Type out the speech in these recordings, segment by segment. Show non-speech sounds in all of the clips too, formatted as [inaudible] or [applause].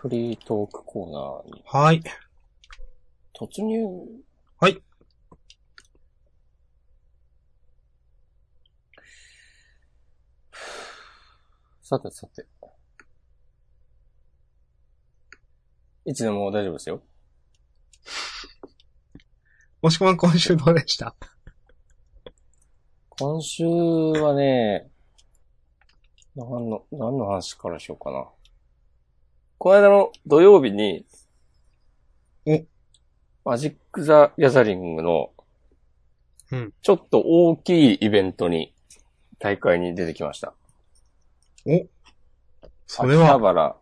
フリートークコーナーにはい。突入。はい。さてさて。いつでも大丈夫ですよ。もしくは今週どうでした？今週はね、何の、何の話からしようかな。この間の土曜日に、お。マジック・ザ・ギャザリングの、うん。ちょっと大きいイベントに、大会に出てきました。お。それ秋葉は、原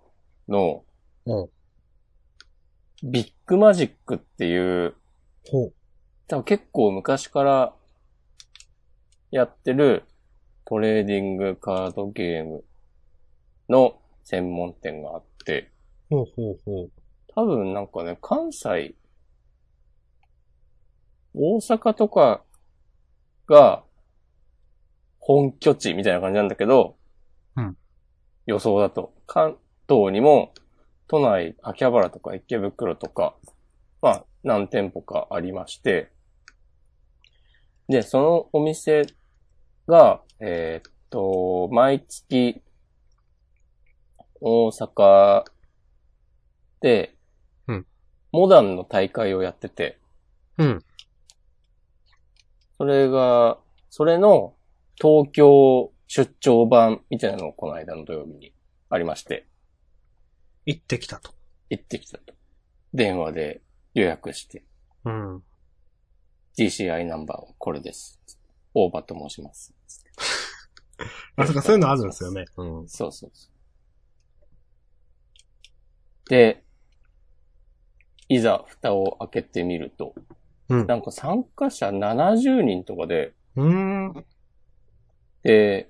のお。ビッグマジックっていう、ほう。多分結構昔からやってるトレーディングカードゲームの専門店があって、ほうほうほう。多分なんかね、関西、大阪とかが本拠地みたいな感じなんだけど、うん予想だと。関東にも都内、秋葉原とか池袋とか、まあ何店舗かありまして、で、そのお店が、えーっと、毎月、大阪で、うんモダンの大会をやってて、うん。それが、それの東京出張版みたいなのをこの間の土曜日にありまして、行ってきたと。行ってきたと。電話で予約して、うん。GCI ナンバーはこれです。大場と申します。[laughs] まさかそういうのあるんですよね。うん。そうそうそう。で、いざ蓋を開けてみると、うん。なんか参加者70人とかで、うーん。で、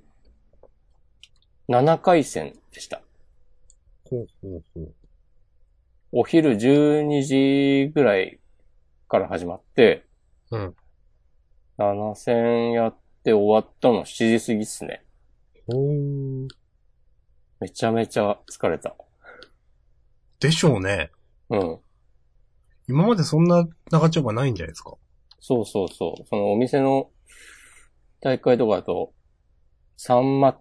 7回戦でした。ほうほうほう。お昼12時ぐらいから始まって、うん。7戦やって終わったの7時過ぎっすね。ほー。めちゃめちゃ疲れた。でしょうね。うん。今までそんな長丁場ないんじゃないですか？そうそうそう。そのお店の大会とかだと、3マッ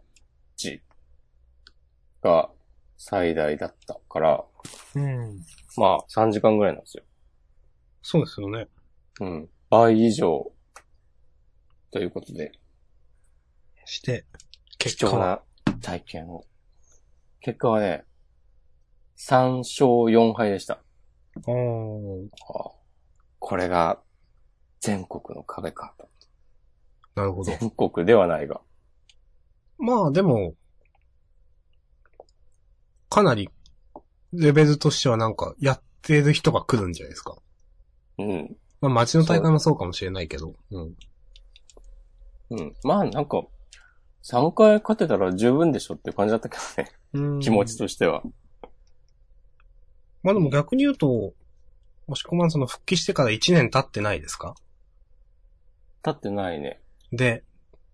チが最大だったから、うん。まあ3時間ぐらいなんですよ。そうですよね。うん。倍以上。ということで、して、貴結果重は。な体験を。結果はね、3勝4敗でした。あーあこれが全国の壁かと。なるほど。全国ではないが。まあでも、かなり、レベルとしてはなんか、やってる人が来るんじゃないですか。うん。まあ街の大会もそうかもしれないけど。うん。うん。まあなんか、3回勝てたら十分でしょって感じだったけどね。うん気持ちとしては。まあでも逆に言うと、もしこまんその復帰してから1年経ってないですか？立ってないね。で、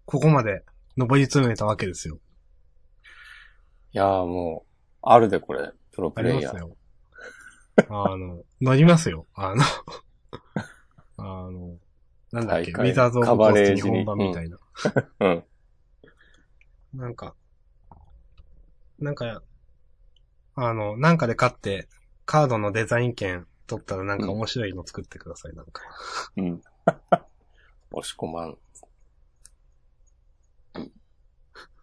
ここまで登り詰めたわけですよ。いやーもう、あるでこれ、プロあプレイヤー。りますよ。あの、なりますよ。あの、あの、なんだっけ、ウィザーズ・オブ・カコースト日本版みたいな。うん。なんか、なんか、あの、なんかで勝って、カードのデザイン権取ったらなんか面白いの作ってください、なんか。うん。[laughs] 押し込まん。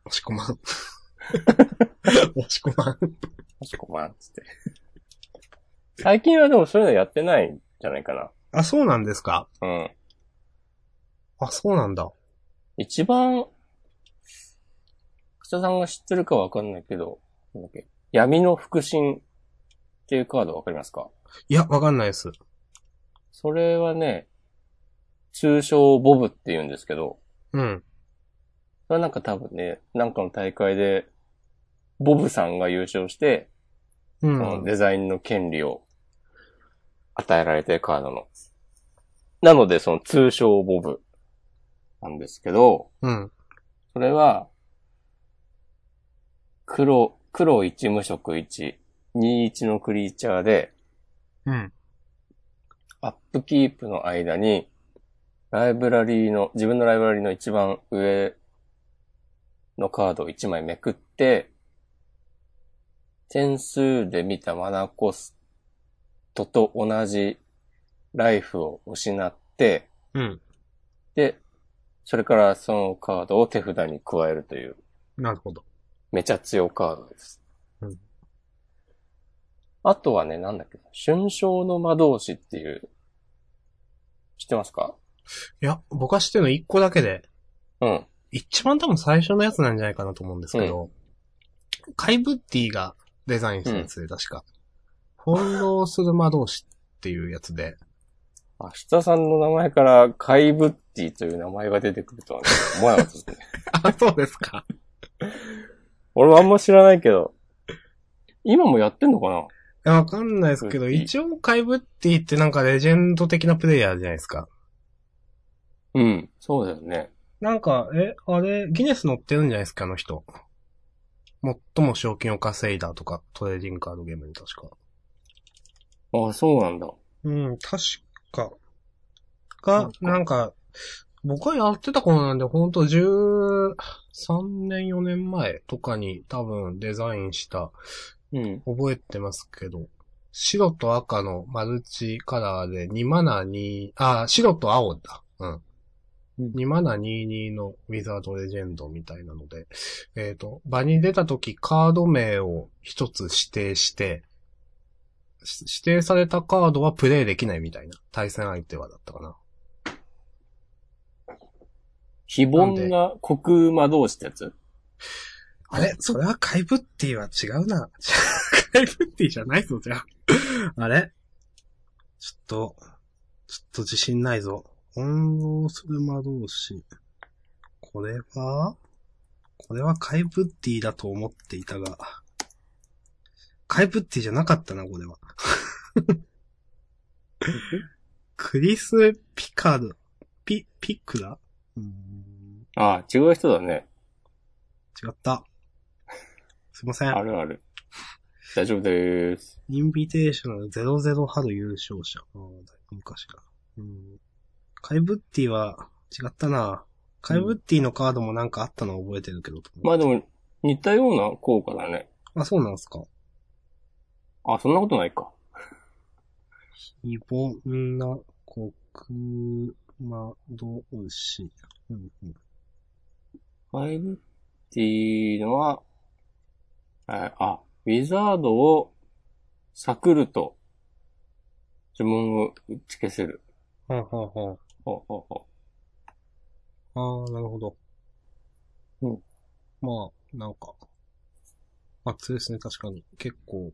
押し込まん。[laughs] 押し込まん。押し込まん。つって。最近はでもそういうのやってないんじゃないかな。あ、そうなんですか？うん。あ、そうなんだ。一番、草さんが知ってるかわかんないけど、なんだっけ、闇の腹心っていうカードわかりますか？いや、わかんないです。それはね、通称ボブって言うんですけど、うん。それはなんか多分ね、なんかの大会で、ボブさんが優勝して、うそのん。デザインの権利を与えられてるカードの。なので、その通称ボブなんですけど、うん。それは、黒、黒1無色1、21のクリーチャーで、うん。アップキープの間に、ライブラリーの、自分のライブラリーの一番上のカードを1枚めくって、点数で見たマナコストと同じライフを失って、うん。で、それからそのカードを手札に加えるという、なるほど。めちゃ強カードです。うんあとはね、なんだっけ、春章の魔導士っていう、知ってますか？いや、僕は知ってるの1個だけで、うん。一番多分最初のやつなんじゃないかなと思うんですけど、カイブッティがデザインしたやつで、確か。翻弄する魔導士っていうやつで、明日さんの名前からカイブッティという名前が出てくるとはね、思わなかったですね。[laughs] あ、そうですか。[laughs] 俺はあんま知らないけど、今もやってんのかな？いや、わかんないですけど、うん一応カイブッティってなんかレジェンド的なプレイヤーじゃないですか。うん。そうだよね。なんか、え、あれ、ギネス乗ってるんじゃないですか、あの人。最も賞金を稼いだとか、トレーディングカードゲームに確か。ああ、そうなんだ。うん、確か。がなん、かなんか、僕はやってた頃なんで、ほんと13年、4年前とかに多分デザインした、うん。覚えてますけど、白と赤のマルチカラーで2マナ2、あ、白と青だ。うん。うん2マナ22のウィザードレジェンドみたいなので、えっ、と、場に出た時カード名を一つ指定して、し指定されたカードはプレイできないみたいな。対戦相手はだったかな。非凡な国魔導士ってやつ？あれそれはカイブッティは違うな。カイブッティじゃないぞ、じゃあ。あれ？ちょっと、ちょっと自信ないぞ。翻弄する魔導士。これは？これはカイブッティだと思っていたが。カイブッティじゃなかったな、これは。[laughs] クリス・ピカル。ピ、ピックだうーんああ、違う人だね。違った。すいません。あるある。大丈夫でーす。インビテーショナル00春優勝者。ああ、だいぶ昔か。うん。カイブッティは違ったな。カイブッティのカードもなんかあったの覚えてるけど。まあでも、似たような効果だね。あ、そうなんですか。あ、そんなことないか。非凡な国魔導士。うんうん。ファイブっていうのは、えーあ、ウィザードをサクると、呪文を打ち消せる。はあ、はあはほうほうほあ、ああ、なるほど。うん。まあ、なんか。あ、そうですね、確かに。結構、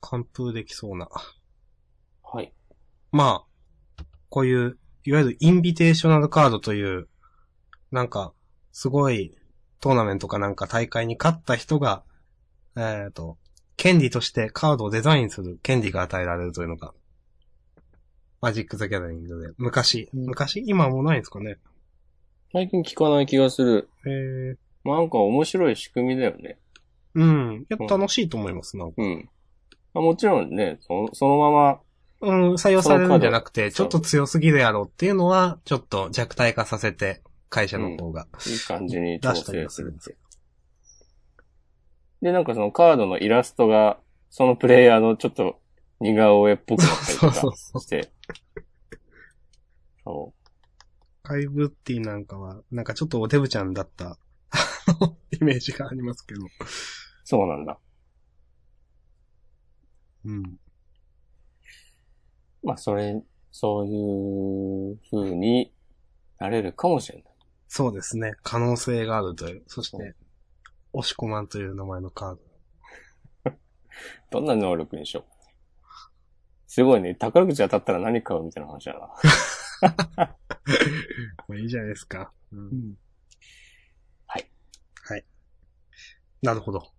完封できそうな。う。はい。まあ、こういう、いわゆるインビテーショナルカードという、なんか、すごいトーナメントかなんか大会に勝った人が、えっ、と、権利としてカードをデザインする権利が与えられるというのが、マジック・ザ・ギャザリングで、昔、うん昔？今はもうないんですかね？最近聞かない気がする。えー、なんか面白い仕組みだよね。うん。いや、楽しいと思います、なんか。うん。あもちろんね、そそのまま、うん、採用されるんじゃなくて、ちょっと強すぎるやろっていうのは、ちょっと弱体化させて、会社の方が。いい感じに調出したり整はするんですするって。で、なんかそのカードのイラストが、そのプレイヤーのちょっと似顔絵っぽくなったりとそうそうかそうして。[laughs] そカイブッティなんかは、なんかちょっとおデブちゃんだった、[laughs] イメージがありますけど。う。そうなんだ。うん。まあ、それ、そういう風になれるかもしれない。そうですね。可能性があるという。そして、押し込まんという名前のカード。どんな能力にしよう。すごいね。宝くじ当たったら何買うみたいな話だな。[laughs] まあいいじゃないですか。うん。んはい。はい。なるほど。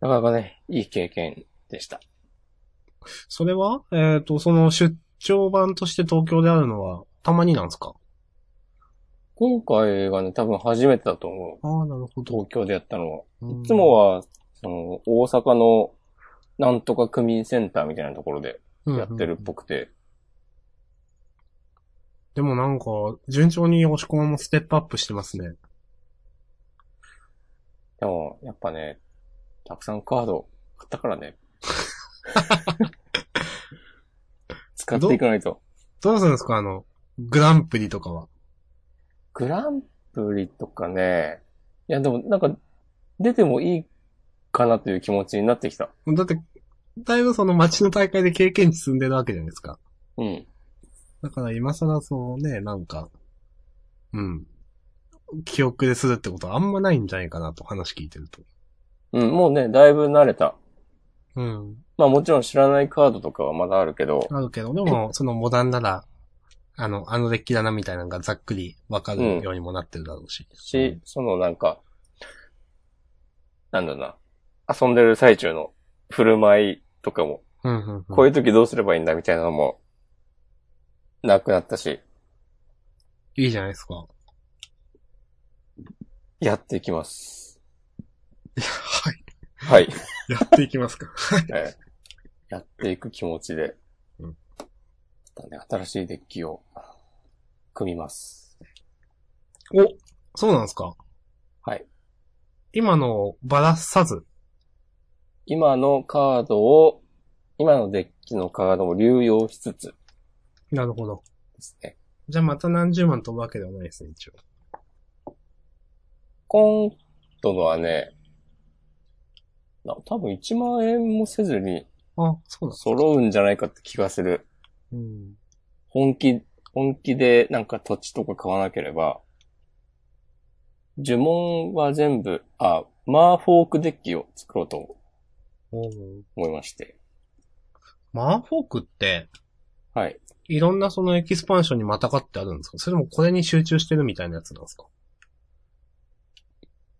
なかなかね、いい経験でした。それは、えっ、と、その出張版として東京であるのは、たまになんですか？今回がね、多分初めてだと思う。ああ、なるほど。東京でやったのは。うんいつもは、その、大阪の、なんとか区民センターみたいなところでやってるっぽくて、でもなんか、順調に押し込まもステップアップしてますね。でも、やっぱね、たくさんカード買ったからね。[laughs] 使っていかないと。どうするんですか？あの、グランプリとかは。グランプリとかね、いやでもなんか、出てもいいかなという気持ちになってきた。だって、だいぶその街の大会で経験値積んでるわけじゃないですか。うん。だから今更そうね、なんか、うん。記憶でするってことはあんまないんじゃないかなと話聞いてると。うん、もうね、だいぶ慣れた。うん。まあもちろん知らないカードとかはまだあるけど、あるけど、でも、そのモダンなら、あの、あのデッキだなみたいなのがざっくりわかるようにもなってるだろうし。し、そのなんか、なんだろうな、遊んでる最中の振る舞いとかも、うん、うん、うん。こういう時どうすればいいんだみたいなのも、なくなったし、いいじゃないですか。やっていきます。[laughs] はい。はい。[laughs] やっていきますか。[laughs] えーやっていく気持ちで、うんまたね、新しいデッキを組みます。おそうなんですか？はい。今のバラさず？今のカードを、今のデッキのカードを流用しつつなるほど。ですね。じゃあまた何十万飛ぶわけではないですね、一応。今度のはね、な多分1万円もせずにあ、そうだ。揃うんじゃないかって気がする。うん。本気、本気でなんか土地とか買わなければ、呪文は全部、あ、マーフォークデッキを作ろうと思いまして。マーフォークって、はい。いろんなそのエキスパンションにまたがってあるんですか？それともこれに集中してるみたいなやつなんですか？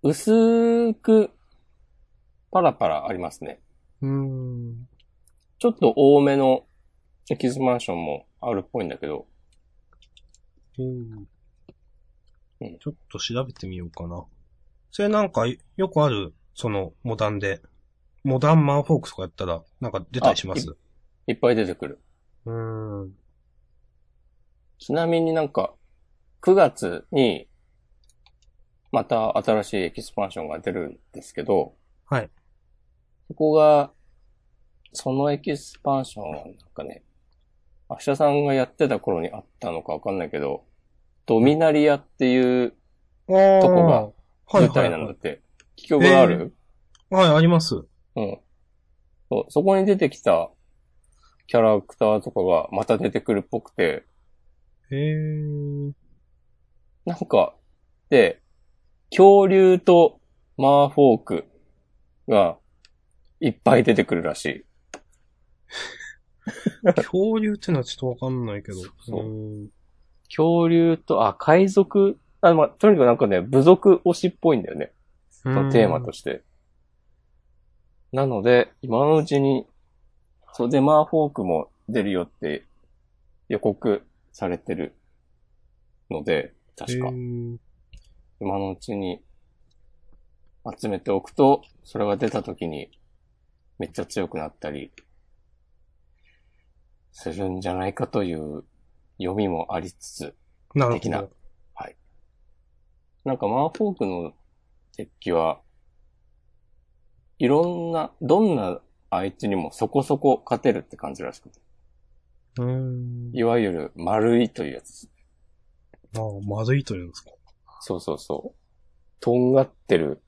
薄く、パラパラありますね。うーん。ちょっと多めのエキスパンションもあるっぽいんだけど、うんうんちょっと調べてみようかな。それなんか、よくある、その、モダンで、モダンマーフォークとかやったら、なんか出たりします？いっぱい出てくる。うーん。ちなみになんか、9月に、また新しいエキスパンションが出るんですけど、はい。そこが、そのエキスパンションはなんかね、明日さんがやってた頃にあったのかわかんないけど、ドミナリアっていうとこがはい舞台なんだって。聞き覚えある、はい、あります。うんそう。そこに出てきたキャラクターとかがまた出てくるっぽくて、へー。なんか、で、恐竜とマーフォークがいっぱい出てくるらしい。[laughs] [laughs] 恐竜ってのはちょっとわかんないけど。恐竜と、あ、海賊、あ、まあ、とにかくなんかね、部族推しっぽいんだよね。そのテーマとして。なので、今のうちに、それでマーフォークも出るよって予告されてるので、確か今のうちに集めておくと、それが出た時にめっちゃ強くなったりするんじゃないかという読みもありつつ、なるほ的なんかマーフォークのデッキは、いろんな、どんな相手にもそこそこ勝てるって感じらしくて。うーん。いわゆる丸いというやつです。ああ、丸いというんですか。そうそうそう。とんがってる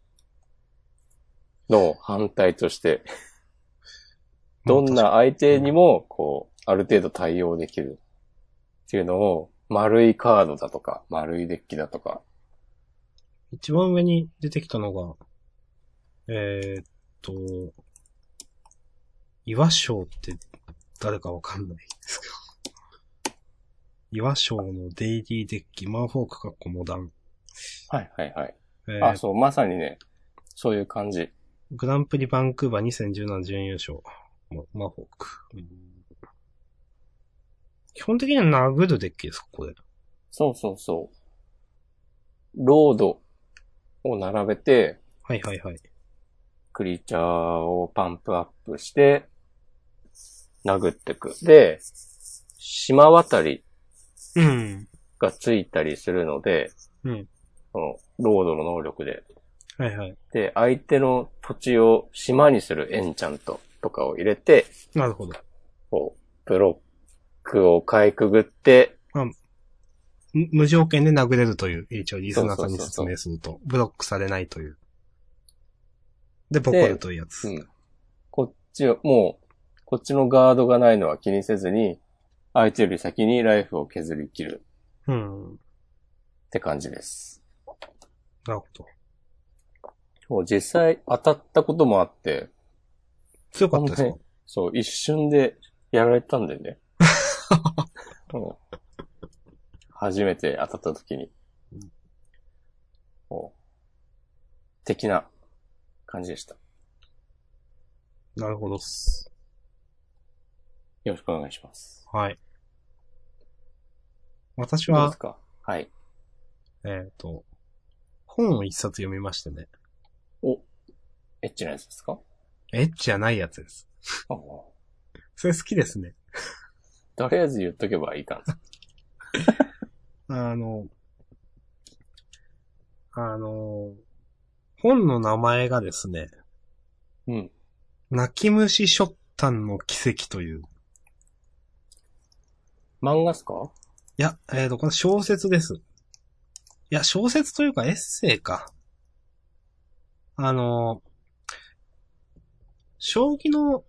の反対として、どんな相手にも、こう、ある程度対応できるっていうのを、丸いカードだとか、丸いデッキだとか、一番上に出てきたのが、えー、っと、岩章って誰かわかんないですけど。岩章のデイリーデッキ、マーフォークかっこモダン。はいはいはい。えーあ、そう、まさにね、そういう感じ。グランプリバンクーバー2017準優勝。もマーフォーク。基本的には殴るデッキですか、これ。そうそうそう。ロードを並べて、はいはいはい。クリーチャーをパンプアップして、殴ってく。で、島渡りうん。がついたりするので、うん。その、ロードの能力で。はいはい。で、相手の土地を島にするエンチャントとかを入れて、なるほど。こう、ブロックをかいくぐって、む無条件で殴れるという、一応リスナーさんに説明すると、ブロックされないという。で、ボコるというやつ。うん。こっちを、もう、こっちのガードがないのは気にせずに、相手より先にライフを削り切るうん。って感じです。なるほど。もう実際当たったこともあって、強かったですか？そう、一瞬でやられたんだよね。うん初めて当たった時に。こう的な感じでした。なるほどっす。よろしくお願いします。はい。私はどうです、か？はい。えっ、と、本を一冊読みましてね。お、エッチなやつですか？エッチじゃないやつです。あそれ好きですね。とりあえず言っとけばいいかな。[laughs] あの、あの、本の名前がですね、うん。泣き虫ショッタンの奇跡という。漫画っすか？いや、えっ、と、これ小説です。いや、小説というかエッセイか。あの、将棋の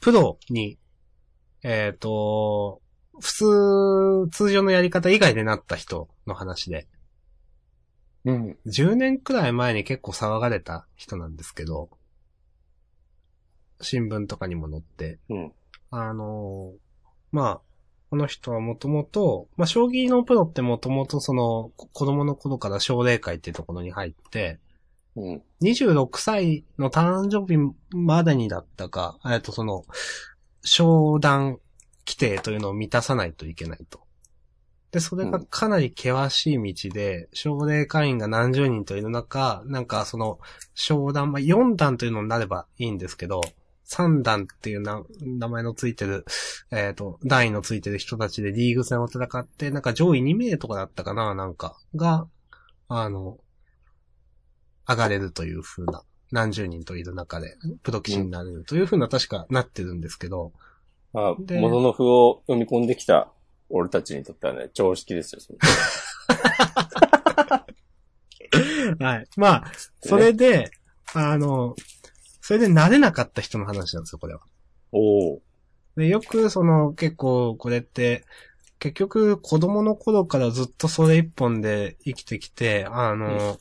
プロに、えっ、と、普通、通常のやり方以外でなった人の話で、うん。10年くらい前に結構騒がれた人なんですけど、新聞とかにも載って、うん。あのーまあ、この人はもともと、まあ、将棋のプロってもともとその、こ子供の頃から奨励会っていうところに入って、うん。26歳の誕生日までにだったか、えっとその、商談規定というのを満たさないといけないと。で、それがかなり険しい道で、奨励会員が何十人といる中、なんかその、商談、まあ、4段というのになればいいんですけど、3段っていうな名前のついてる、えっ、と、段位のついてる人たちでリーグ戦を戦って、なんか上位2名とかだったかな、なんか、が、あの、上がれるという風な、何十人といる中で、プロ棋士になれるという風な確かなってるんですけど、まあ、で元の符を読み込んできた俺たちにとってはね、常識ですよ。それはい。まあ、それで、あの、それで慣れなかった人の話なんですよ、これは。おお。で、よくその結構これって、結局子供の頃からずっとそれ一本で生きてきて、あの、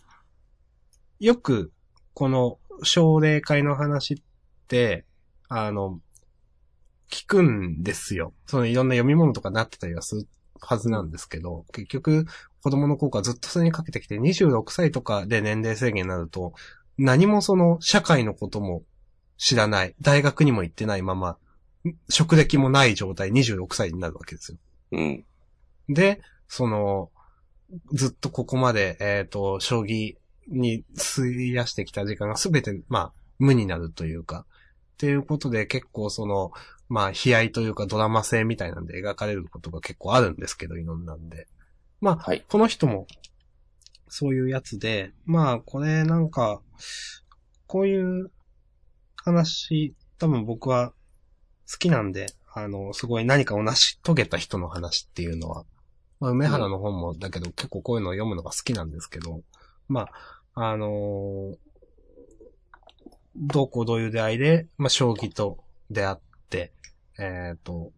よくこの奨励会の話って、あの、聞くんですよ。そのいろんな読み物とかなってたりはするはずなんですけど、結局子供の頃からずっとそれにかけてきて26歳とかで年齢制限になると、何もその社会のことも知らない、大学にも行ってないまま、職歴もない状態26歳になるわけですよ。うん。で、その、ずっとここまで、えっ、と、将棋に費やしてきた時間がすべて、まあ、無になるというか、っていうことで結構その、まあ、悲哀というかドラマ性みたいなんで描かれることが結構あるんですけど、いろんなんで。まあ、はい。この人も、そういうやつで、まあ、これなんか、こういう話、多分僕は好きなんで、あの、すごい何かを成し遂げた人の話っていうのは、まあ、梅原の本もだけど、結構こういうのを読むのが好きなんですけど、まあ、あのーどこどういう出会いで、まあ、将棋と出会って、えっ、と、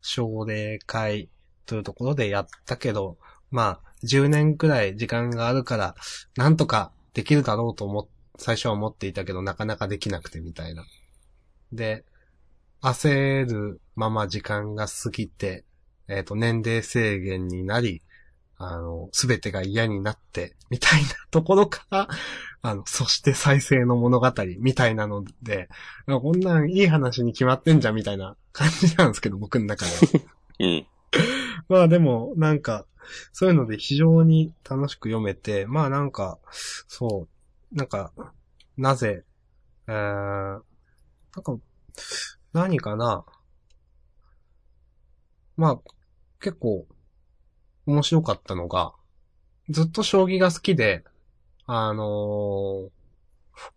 奨励会というところでやったけど、まあ、10年くらい時間があるから、なんとかできるだろうと思、最初は思っていたけど、なかなかできなくてみたいな。で、焦るまま時間が過ぎて、えっ、と、年齢制限になり、あの、すべてが嫌になって、みたいなところから、あの、そして再生の物語、みたいなので、こんなんいい話に決まってんじゃん、みたいな感じなんですけど、僕の中では。[laughs] うん。まあでも、なんか、そういうので非常に楽しく読めて、まあなんか、そう、なんか、なぜ、えー、なんか、何かな。まあ、結構、面白かったのが、ずっと将棋が好きで、あのー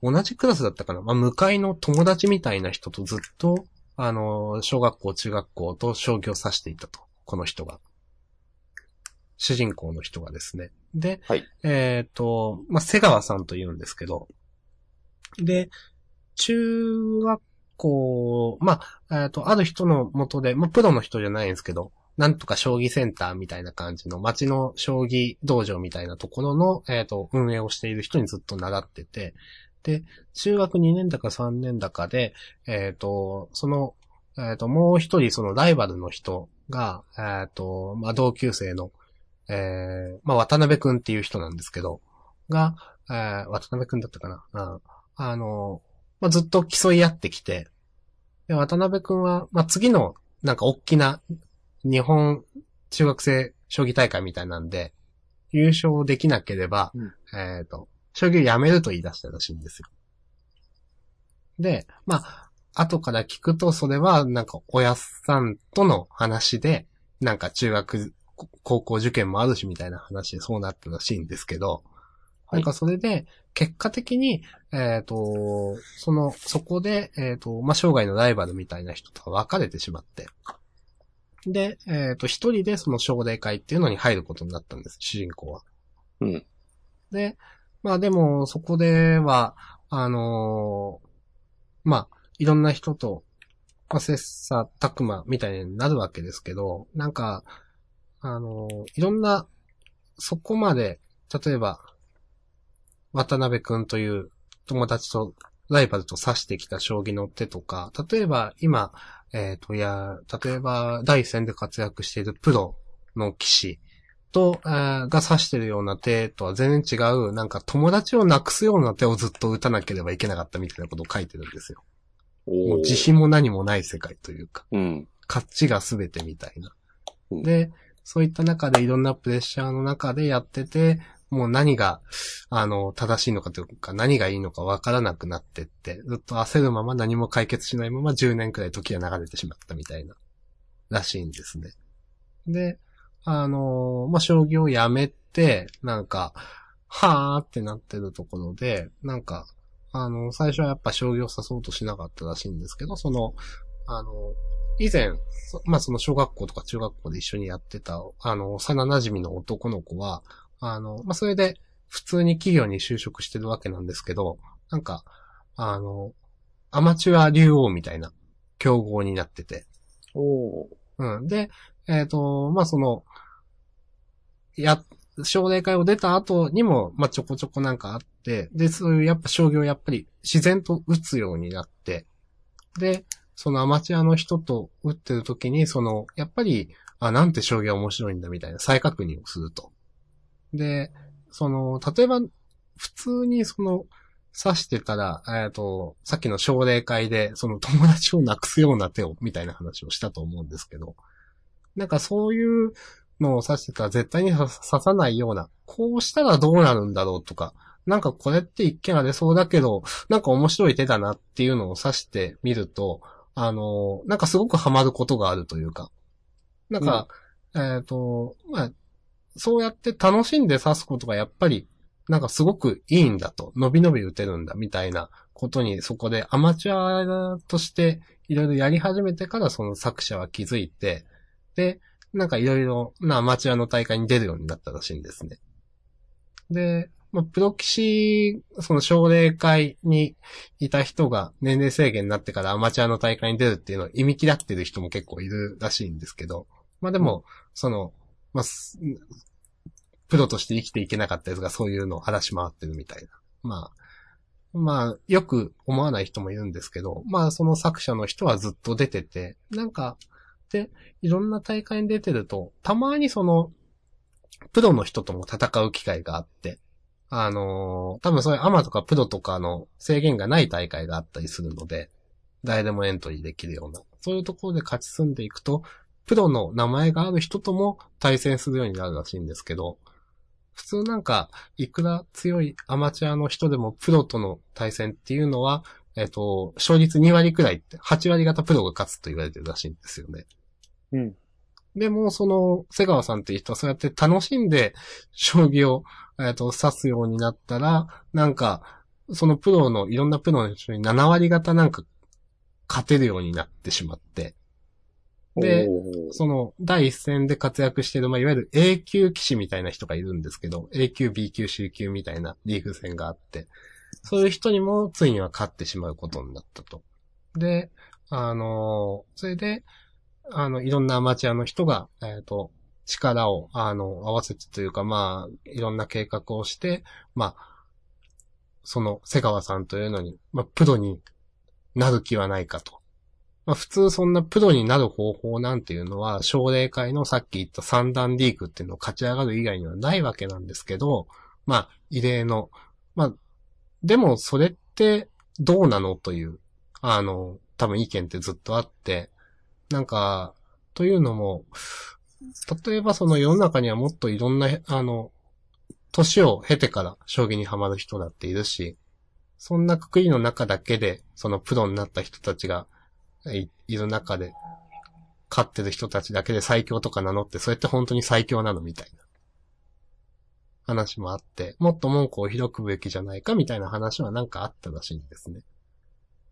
同じクラスだったかな？まあ、向かいの友達みたいな人とずっと、あのー小学校、中学校と将棋を指していたと。この人が。主人公の人がですね。で、はいえっ、と、まあ、瀬川さんと言うんですけど、で、中学校、まあ、えっ、と、ある人の元で、まあ、プロの人じゃないんですけど、なんとか将棋センターみたいな感じの街の将棋道場みたいなところの、えっ、と、運営をしている人にずっと習ってて、で、中学2年だか3年だかで、えっ、と、その、えっ、と、もう一人そのライバルの人が、えっ、と、まあ、同級生の、えー、まあ、渡辺くんっていう人なんですけど、が、えー、渡辺くんだったかな？うん。あの、まあ、ずっと競い合ってきて、で、渡辺くんは、まあ、次の、なんか大きな、日本中学生将棋大会みたいなんで、優勝できなければ、うんえっ、と、将棋をやめると言い出したらしいんですよ。で、まあ、後から聞くと、それは、なんか、おやすさんとの話で、なんか中学、こ高校受験もあるしみたいな話でそうなったらしいんですけど、はいなんかそれで、結果的に、えっ、と、その、そこで、えっ、と、まあ、生涯のライバルみたいな人とは別れてしまって。で、えっ、と、一人でその奨励会っていうのに入ることになったんです、主人公は。うん。で、まあでも、そこでは、あのーまあ、いろんな人と、まあ、切磋琢磨みたいになるわけですけど、なんか、あのーいろんな、そこまで、例えば、渡辺くんという友達とライバルと指してきた将棋の手とか、例えば今、えっ、と、いや、例えば第一線で活躍しているプロの棋士と、えーが指してるような手とは全然違う、なんか友達をなくすような手をずっと打たなければいけなかったみたいなことを書いてるんですよ。もうお自信も何もない世界というか、うん。勝ちが全てみたいなうん。で、そういった中でいろんなプレッシャーの中でやってて、もう何が、あの、正しいのかというか、何がいいのかわからなくなってって、ずっと焦るまま何も解決しないまま10年くらい時が流れてしまったみたいな、らしいんですね。で、あのまあ、将棋をやめて、なんか、はーってなってるところで、なんか、あの、最初はやっぱ将棋を指そうとしなかったらしいんですけど、その、あの、以前、まあ、その小学校とか中学校で一緒にやってた、あの、幼馴染の男の子は、あの、まあ、それで普通に企業に就職してるわけなんですけど、なんか、あの、アマチュア竜王みたいな競合になってて、おーうん。で、えっ、と、まあ、その、や、奨励会を出た後にも、まあ、ちょこちょこなんかあって、で、そういうやっぱ将棋をやっぱり自然と打つようになって、で、そのアマチュアの人と打ってる時に、その、やっぱり、あ、なんて将棋は面白いんだみたいな再確認をすると。で、その、例えば、普通にその、指してたら、えっ、と、さっきの奨励会で、その友達をなくすような手を、みたいな話をしたと思うんですけど、なんかそういうのを指してたら絶対に刺刺さないような、こうしたらどうなるんだろうとか、なんかこれって一見あれそうだけど、なんか面白い手だなっていうのを指してみると、あの、なんかすごくハマることがあるというか、なんか、えっ、と、まあ、そうやって楽しんで指すことがやっぱり、なんかすごくいいんだと、伸び伸び打てるんだみたいなことに、そこでアマチュアとしていろいろやり始めてからその作者は気づいて、で、なんかいろいろなアマチュアの大会に出るようになったらしいんですね。で、まあ、プロ棋士、その奨励会にいた人が年齢制限になってからアマチュアの大会に出るっていうのを意味嫌ってる人も結構いるらしいんですけど、まあでも、その、まあ、プロとして生きていけなかったやつがそういうのを話し回ってるみたいな。まあ、まあ、よく思わない人もいるんですけど、まあその作者の人はずっと出てて、なんか、で、いろんな大会に出てると、たまにその、プロの人とも戦う機会があって、あのー多分そういうアマとかプロとかの制限がない大会があったりするので、誰でもエントリーできるような、そういうところで勝ち進んでいくと、プロの名前がある人とも対戦するようになるらしいんですけど、普通なんか、いくら強いアマチュアの人でもプロとの対戦っていうのは、えっ、と、勝率2割くらいって、8割型プロが勝つと言われてるらしいんですよね。うん。でも、その、瀬川さんっていう人はそうやって楽しんで、将棋を、えっ、と、指すようになったら、なんか、そのプロの、いろんなプロの人に7割型なんか、勝てるようになってしまって、でその、第一線で活躍してる、まあ、いわゆる A 級棋士みたいな人がいるんですけど、A 級、B 級、C 級みたいなリーグ戦があって、そういう人にもついには勝ってしまうことになったと。で、あのそれで、あの、いろんなアマチュアの人が、えっ、と、力を、あの、合わせてというか、まあ、いろんな計画をして、まあ、その、瀬川さんというのに、まあ、プロになる気はないかと。まあ、普通そんなプロになる方法なんていうのは、奨励会のさっき言った三段リーグっていうのを勝ち上がる以外にはないわけなんですけど、まあ、異例の、まあ、でもそれってどうなのという、あの、多分意見ってずっとあって、なんか、というのも、例えばその世の中にはもっといろんな、あの、年を経てから将棋にハマる人だっているし、そんなくくりの中だけで、そのプロになった人たちがいいる中で、勝ってる人たちだけで最強とか名乗って、それって本当に最強なのみたいな話もあって、もっと文句を広くべきじゃないかみたいな話はなんかあったらしいんですね。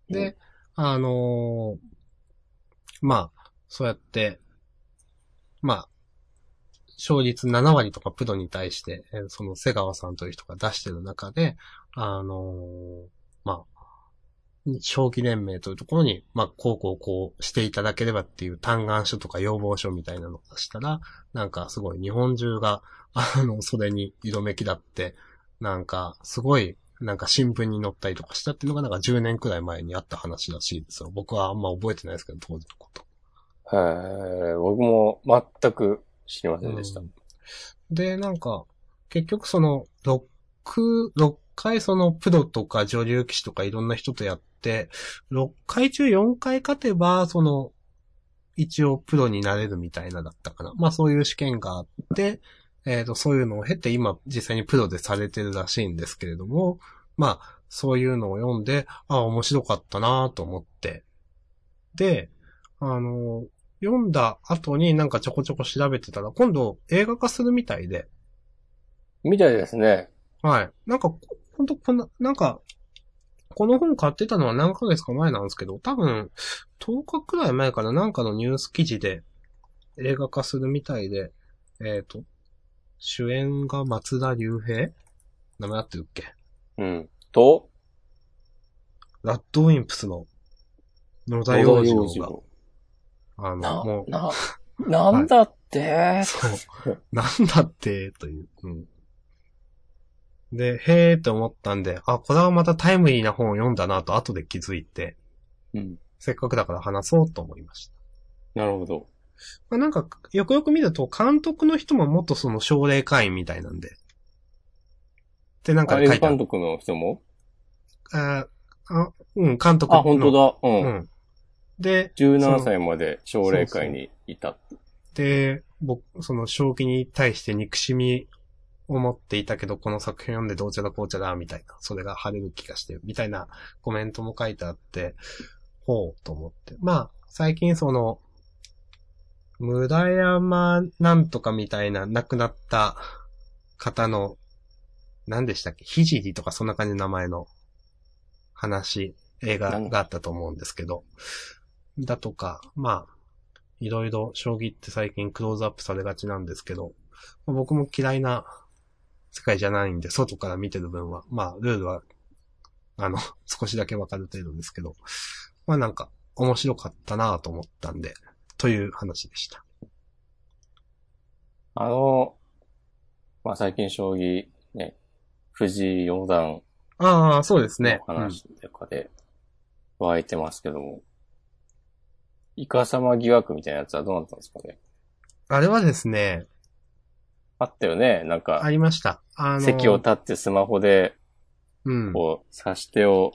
で、あのーまあ、そうやって、まあ、勝率7割とかプロに対して、えーその瀬川さんという人が出してる中で、あのーまあ、将棋連盟というところに、まあ、こうこうこうしていただければっていう嘆願書とか要望書みたいなのを出したら、なんかすごい日本中が、[laughs] あの、それに色めきだって、なんか、すごい、なんか新聞に載ったりとかしたっていうのがなんか10年くらい前にあった話らしいですよ。僕はあんま覚えてないですけど、当時のこと。へー僕も全く知りませんでした。うんで、なんか、結局その、6、6回そのプロとか女流棋士とかいろんな人とやって、6回中4回勝てば、その、一応プロになれるみたいなだったかな。まあそういう試験があって、えっ、と、そういうのを経て今実際にプロでされてるらしいんですけれども、まあ、そういうのを読んで、ああ、面白かったなと思って。で、あの、読んだ後になんかちょこちょこ調べてたら、今度映画化するみたいで、みたいですね。はい。なんか、ほんとこんな、なんか、この本買ってたのは何ヶ月か前なんですけど、多分、10日くらい前からなんかのニュース記事で映画化するみたいで、えっ、と、主演が松田龍平？名前合ってるっけ？うん。と、ラッドウィンプスの野田野洋次郎が、あの、なも、う、な、なんだって、[laughs] そう。なんだって、という。うん。で、へーって思ったんで、あ、これはまたタイムリーな本を読んだなと後で気づいて、うん。せっかくだから話そうと思いました。なるほど。まあ、なんか、よくよく見ると、監督の人も元その奨励会員みたいなんで。で、なんか書いてある。画監督の人も？あ、あうん、監督の。あ、本当だ。う。うんん。で、17歳まで奨励会にいた。で、僕、その将棋に対して憎しみを持っていたけど、この作品読んでどうちゃだこうちゃだ、みたいな。それが晴れる気がしてる、みたいなコメントも書いてあって、ほうと思って。まあ、最近その、村山なんとかみたいな亡くなった方の、何でしたっけ？ひじりとかそんな感じの名前の話、映画があったと思うんですけど、だとか、まあ、いろいろ将棋って最近クローズアップされがちなんですけど、僕も嫌いな世界じゃないんで、外から見てる分は、まあ、ルールは、あの、[laughs] 少しだけわかる程度ですけど、まあなんか、面白かったなと思ったんで、という話でした。あの、まあ、最近将棋、ね、藤井四段ああ、そうですねの。話とかで湧いてますけども、イカ様疑惑みたいなやつはどうなったんですかね？あれはですね、あったよねなんあか、りました。あの、席を立ってスマホで、うん。こう、指し手を、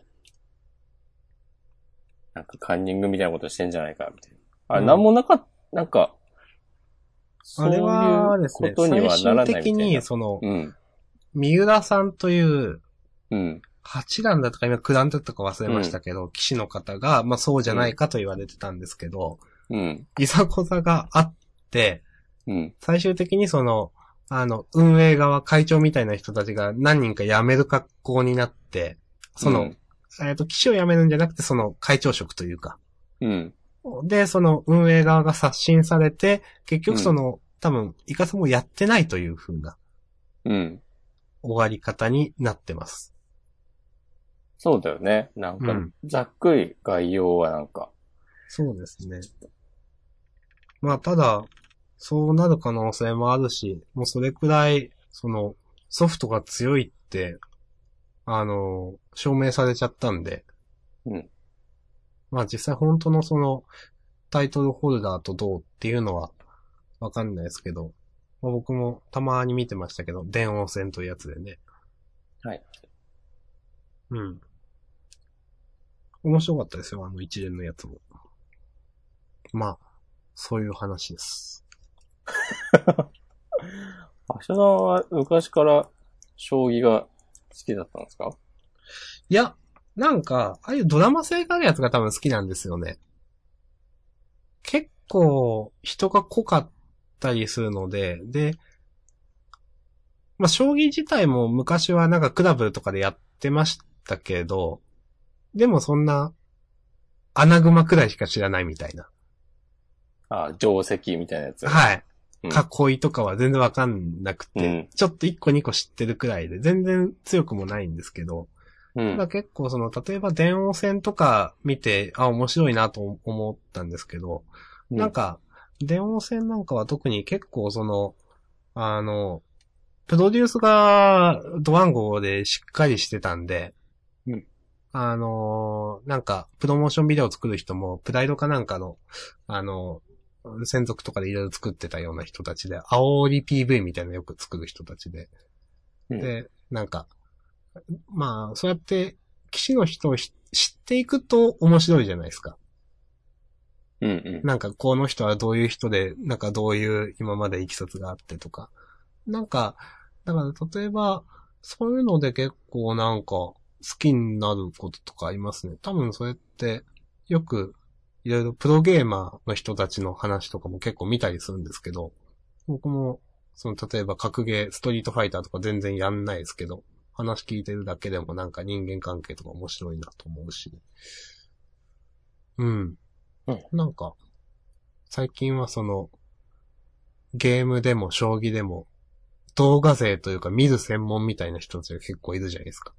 なんかカンニングみたいなことしてんじゃないか、みたいな。あれ、うんなんもなかった、なんか、あれはですね、そういうことにはならないみたいな。最終的に、その、うん。三浦さんという、うん。八段だったか今九段だったか忘れましたけど、騎士の方が、まあそうじゃないかと言われてたんですけど、うん。いざこざがあって、うん。最終的にその、あの、運営側、会長みたいな人たちが何人か辞める格好になって、その、うんえっ、と、騎士を辞めるんじゃなくて、その会長職というか。うん。で、その運営側が刷新されて、結局その、多分、イカスもやってないという風なうん。終わり方になってます。そうだよね。なんかうん、ざっくり概要はなんか、そうですね。まあ、ただ、そうなる可能性もあるし、もうそれくらい、その、ソフトが強いって、あの、証明されちゃったんで。うん。まあ実際本当のその、タイトルホルダーとどうっていうのは、わかんないですけど、まあ、僕もたまに見てましたけど、電王戦というやつでね。はい。うん。面白かったですよ、あの一連のやつも。まあ、そういう話です。[laughs] 明日さんは昔から将棋が好きだったんですか？いや、なんか、ああいうドラマ性があるやつが多分好きなんですよね。結構、人が濃かったりするので、で、まあ、将棋自体も昔はなんかクラブとかでやってましたけど、でもそんな、穴熊くらいしか知らないみたいな。あ、定石みたいなやつ。はい。うん。囲いとかは全然わかんなくて、うん。ちょっと一個二個知ってるくらいで、全然強くもないんですけど、うん。結構その、例えば電王戦とか見て、あ、面白いなと思ったんですけど、うん。なんか、電王戦なんかは特に結構その、あの、プロデュースがドワンゴでしっかりしてたんで、うん。あの、なんか、プロモーションビデオ作る人も、プライドかなんかの、あの、専属とかでいろいろ作ってたような人たちで、煽り PV みたいなのよく作る人たちで、うんで、なんか、まあ、そうやって、騎士の人をひ知っていくと面白いじゃないですか。うんうん。なんか、この人はどういう人で、なんかどういう今までいきさつがあってとか。なんか、だから例えば、そういうので結構なんか、好きになることとかありますね。多分それって、よく、いろいろプロゲーマーの人たちの話とかも結構見たりするんですけど、僕も、その、例えば格ゲー、ストリートファイターとか全然やんないですけど、話聞いてるだけでもなんか人間関係とか面白いなと思うし。うん。うんなんか、最近はその、ゲームでも将棋でも、動画勢というか見る専門みたいな人たちが結構いるじゃないですか。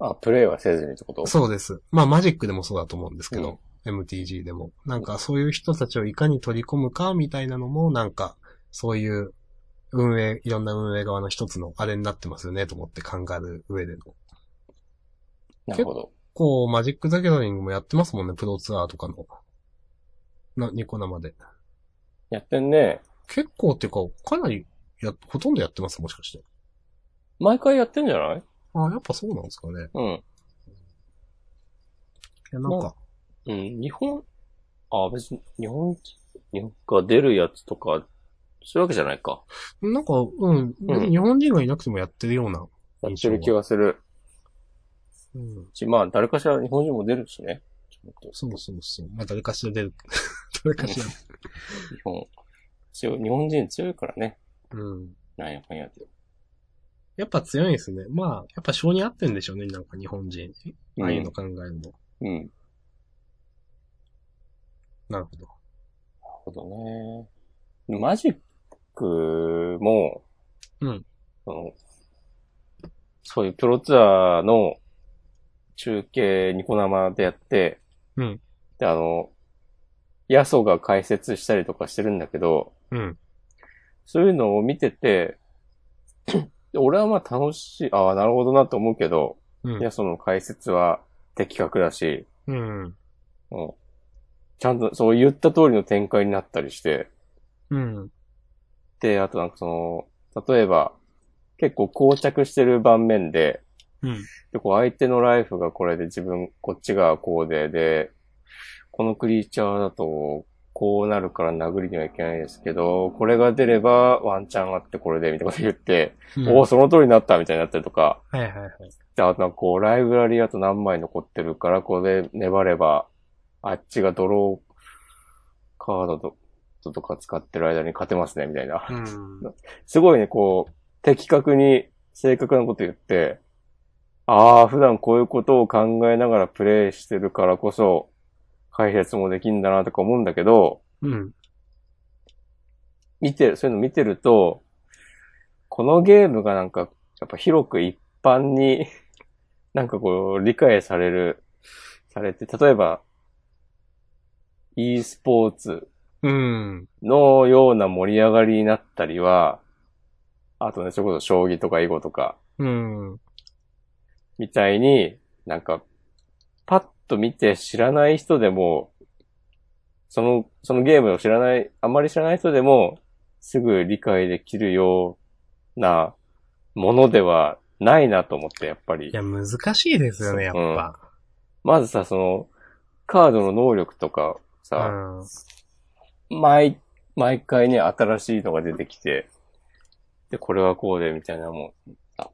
あ、プレイはせずにってこと？そうです。まあマジックでもそうだと思うんですけど、MTG でも。なんかそういう人たちをいかに取り込むかみたいなのも、なんか、そういう運営、いろんな運営側の一つのあれになってますよねと思って考える上での。なるほど。こう、マジック・ザ・ギャザリングもやってますもんね、プロツアーとかの。な、ニコ生で。やってんね。結構っていうか、かなり、や、ほとんどやってますもしかして。毎回やってんじゃない？あやっぱそうなんですかね。うん。いや、なんか、うん、日本、あ、別に、日本、日本が出るやつとか、そういうわけじゃないか。なんか、うん、別に日本人がいなくてもやってるような。やってる気がするうん。し、まあ、誰かしら日本人も出るしね。そうそうそう。まあ、誰かしら出る。[laughs] 誰かしら。日本、強い、日本人強いからね。うん。なんやかんやで。やっぱ強いですね。まあ、やっぱ性に合ってんでしょうね、なんか日本人。ああいうの考えるの。うん。なるなるほど。ほどね。マジックも、うん。その、そういうプロツアーの中継ニコ生でやって、うん。で、あの、ヤソが解説したりとかしてるんだけど、うん。そういうのを見てて、で俺はまあ楽しい、ああ、なるほどなと思うけど、うん。ヤソの解説は的確だし、うん。うん。ちゃんとそう言った通りの展開になったりして、うん。で、あとなんかその、例えば、結構膠着してる盤面で、うん。で、こう相手のライフがこれで自分、こっちがこうで、で、このクリーチャーだと、ここうなるから殴りにはいけないですけど、これが出ればワンチャンあってこれで、みたいなこと言って、うんおお、その通りになったみたいになったりとか、はいはいはい。で、あとなんかこう、ライブラリあと何枚残ってるから、これで粘れば、あっちがドローカードととか使ってる間に勝てますね、みたいな。うん。[laughs] すごいね、こう、的確に正確なこと言って、ああ、普段こういうことを考えながらプレイしてるからこそ、解説もできんだなとか思うんだけど、うん。見てる、そういうの見てると、このゲームがなんか、やっぱ広く一般に、[laughs] なんかこう、理解される、されて、例えば、e スポーツうん。のような盛り上がりになったりは、あとね、それこそ将棋とか囲碁とか、うん。みたいに、なんか、と見て知らない人でも、その、そのゲームを知らない、あまり知らない人でも、すぐ理解できるようなものではないなと思って、やっぱりい。や、難しいですよね、やっぱ。まずさ、その、カードの能力とかうさ、ん。毎、毎回ね、新しいのが出てきて、で、これはこうで、みたいなもん。あ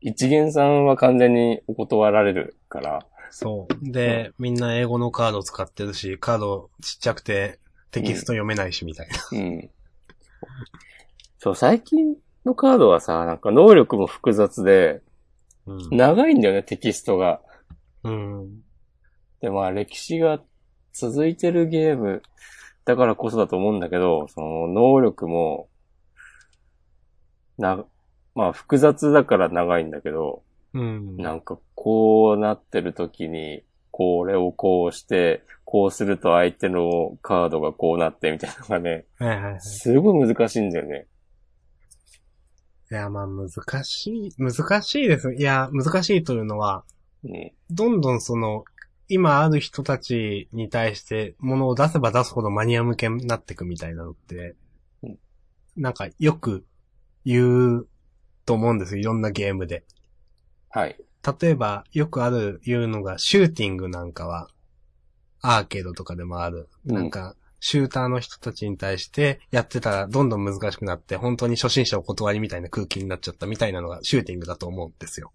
一元さんは完全にお断られるから、そう。で、みんな英語のカード使ってるし、カードちっちゃくてテキスト読めないし、みたいな。うん。そう、最近のカードはさ、なんか能力も複雑で、うん。長いんだよね、テキストが。うん。で、まあ歴史が続いてるゲームだからこそだと思うんだけど、その能力も、な、まあ複雑だから長いんだけど、うん。なんかこうなってる時に、これをこうして、こうすると相手のカードがこうなってみたいなのがね、はいはいはい。すごい難しいんだよね。いや、まあ難しい、難しいです。いや、難しいというのは、うん。どんどんその、今ある人たちに対して物を出せば出すほどマニア向けになってくみたいなのってうん、なんかよく言うと思うんですよ。いろんなゲームで。はい。例えば、よくある言うのが、シューティングなんかは、アーケードとかでもある。うんなんか、シューターの人たちに対してやってたらどんどん難しくなって、本当に初心者お断りみたいな空気になっちゃったみたいなのがシューティングだと思うんですよ。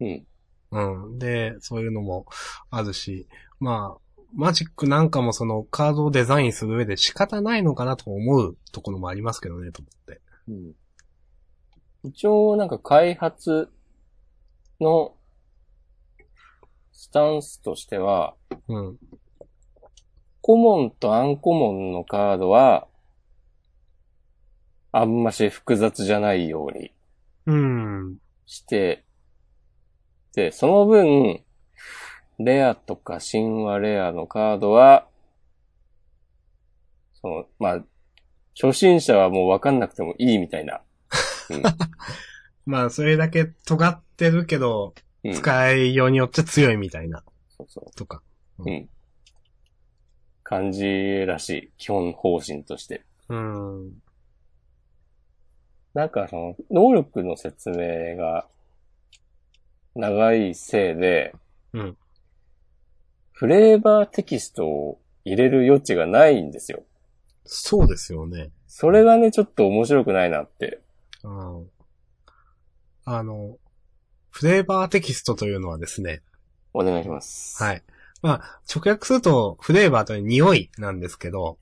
うん。うん。で、そういうのもあるし、まあ、マジックなんかもそのカードをデザインする上で仕方ないのかなと思うところもありますけどね、と思って。うん。一応、なんか開発のスタンスとしては、うん。コモンとアンコモンのカードは、あんまし複雑じゃないようにうん。して、で、その分、レアとか神話レアのカードは、その、まあ、初心者はもうわかんなくてもいいみたいな。[laughs] まあ、それだけ尖ってるけど、うん。使いようによって強いみたいな、そうそう。とか。うん。感じらしい。基本方針として。うん。なんかその、能力の説明が長いせいで、うん。フレーバーテキストを入れる余地がないんですよ。そうですよね。それがね、ちょっと面白くないなって。うん。あの、フレーバーテキストというのはですね、お願いします。はい。まあ、直訳すると、フレーバーという匂いなんですけど、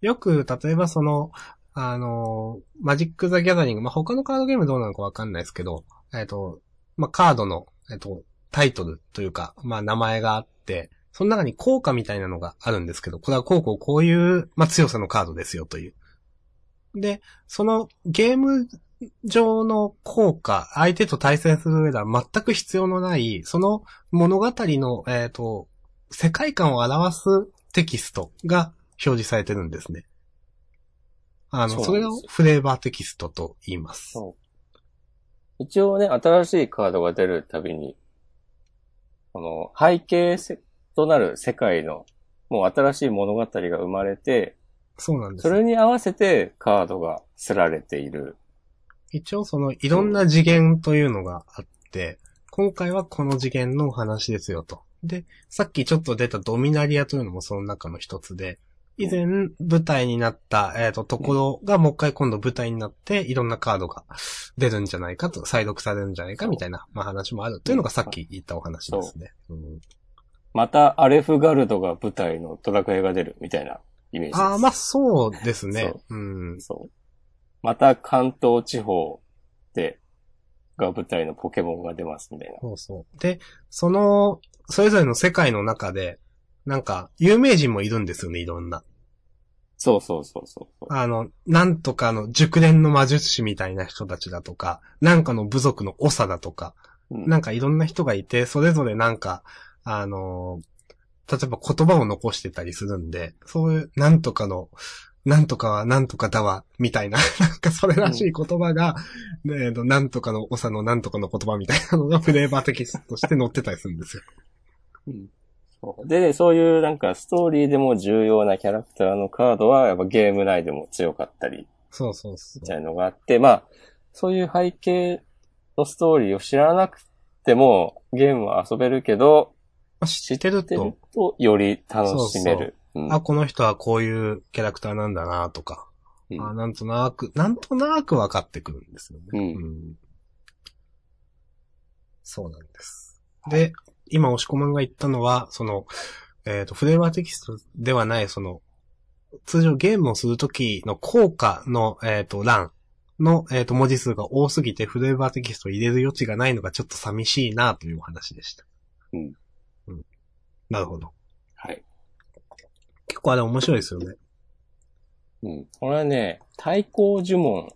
よく、例えばその、あの、マジック・ザ・ギャザリング、まあ、他のカードゲームどうなのかわかんないですけど、えっ、と、まあ、カードの、えっ、と、タイトルというか、まあ、名前があって、その中に効果みたいなのがあるんですけど、これはこうこうこういう、まあ、強さのカードですよという。で、そのゲーム上の効果、相手と対戦する上では全く必要のない、その物語の、えっ、と、世界観を表すテキストが表示されてるんですね。あの、それをフレーバーテキストと言います。一応ね、新しいカードが出るたびに、この背景せとなる世界の、もう新しい物語が生まれて、そうなんですそ。れに合わせてカードがすられている。一応そのいろんな次元というのがあって、今回はこの次元のお話ですよと。で、さっきちょっと出たドミナリアというのもその中の一つで、以前舞台になった、えっ、と、ところがもう一回今度舞台になって、いろんなカードが出るんじゃないかと、再読されるんじゃないかみたいな、まあ話もあるというのがさっき言ったお話ですね。うんまたアレフガルドが舞台のドラクエが出るみたいなイメージです。ああ、まあそうですねそ。うん。そう。また関東地方で、が舞台のポケモンが出ますみたいな。そうそう。で、その、それぞれの世界の中で、なんか、有名人もいるんですよね、いろんな。そうそうそうそう。あの、なんとかの熟練の魔術師みたいな人たちだとか、なんかの部族の長だとか、うんなんかいろんな人がいて、それぞれなんか、あのー例えば言葉を残してたりするんで、そういう、なんとかの、なんとかはなんとかだわ、みたいな、[laughs] なんかそれらしい言葉が、ねえとなんとかの長のなんとかの言葉みたいなのが [laughs] フレーバーテキストとして載ってたりするんですよ。うんで、そういうなんかストーリーでも重要なキャラクターのカードはやっぱゲーム内でも強かったりそうそうそうみ。たいなのがあって、まあ、そういう背景のストーリーを知らなくてもゲームは遊べるけど、まあ知ってるとより楽しめる。うんあ、この人はこういうキャラクターなんだなとか、うんあなんとなく、なんとなく分かってくるんですよね。うんそうなんです。で、今、押し込まんが言ったのは、その、えっ、と、フレーバーテキストではない、その、通常ゲームをするときの効果の、えっ、と、欄の、えっ、と、文字数が多すぎて、フレーバーテキストを入れる余地がないのがちょっと寂しいなというお話でした。うん。うん。なるほど。はい。結構あれ面白いですよね。うん。俺はね、対抗呪文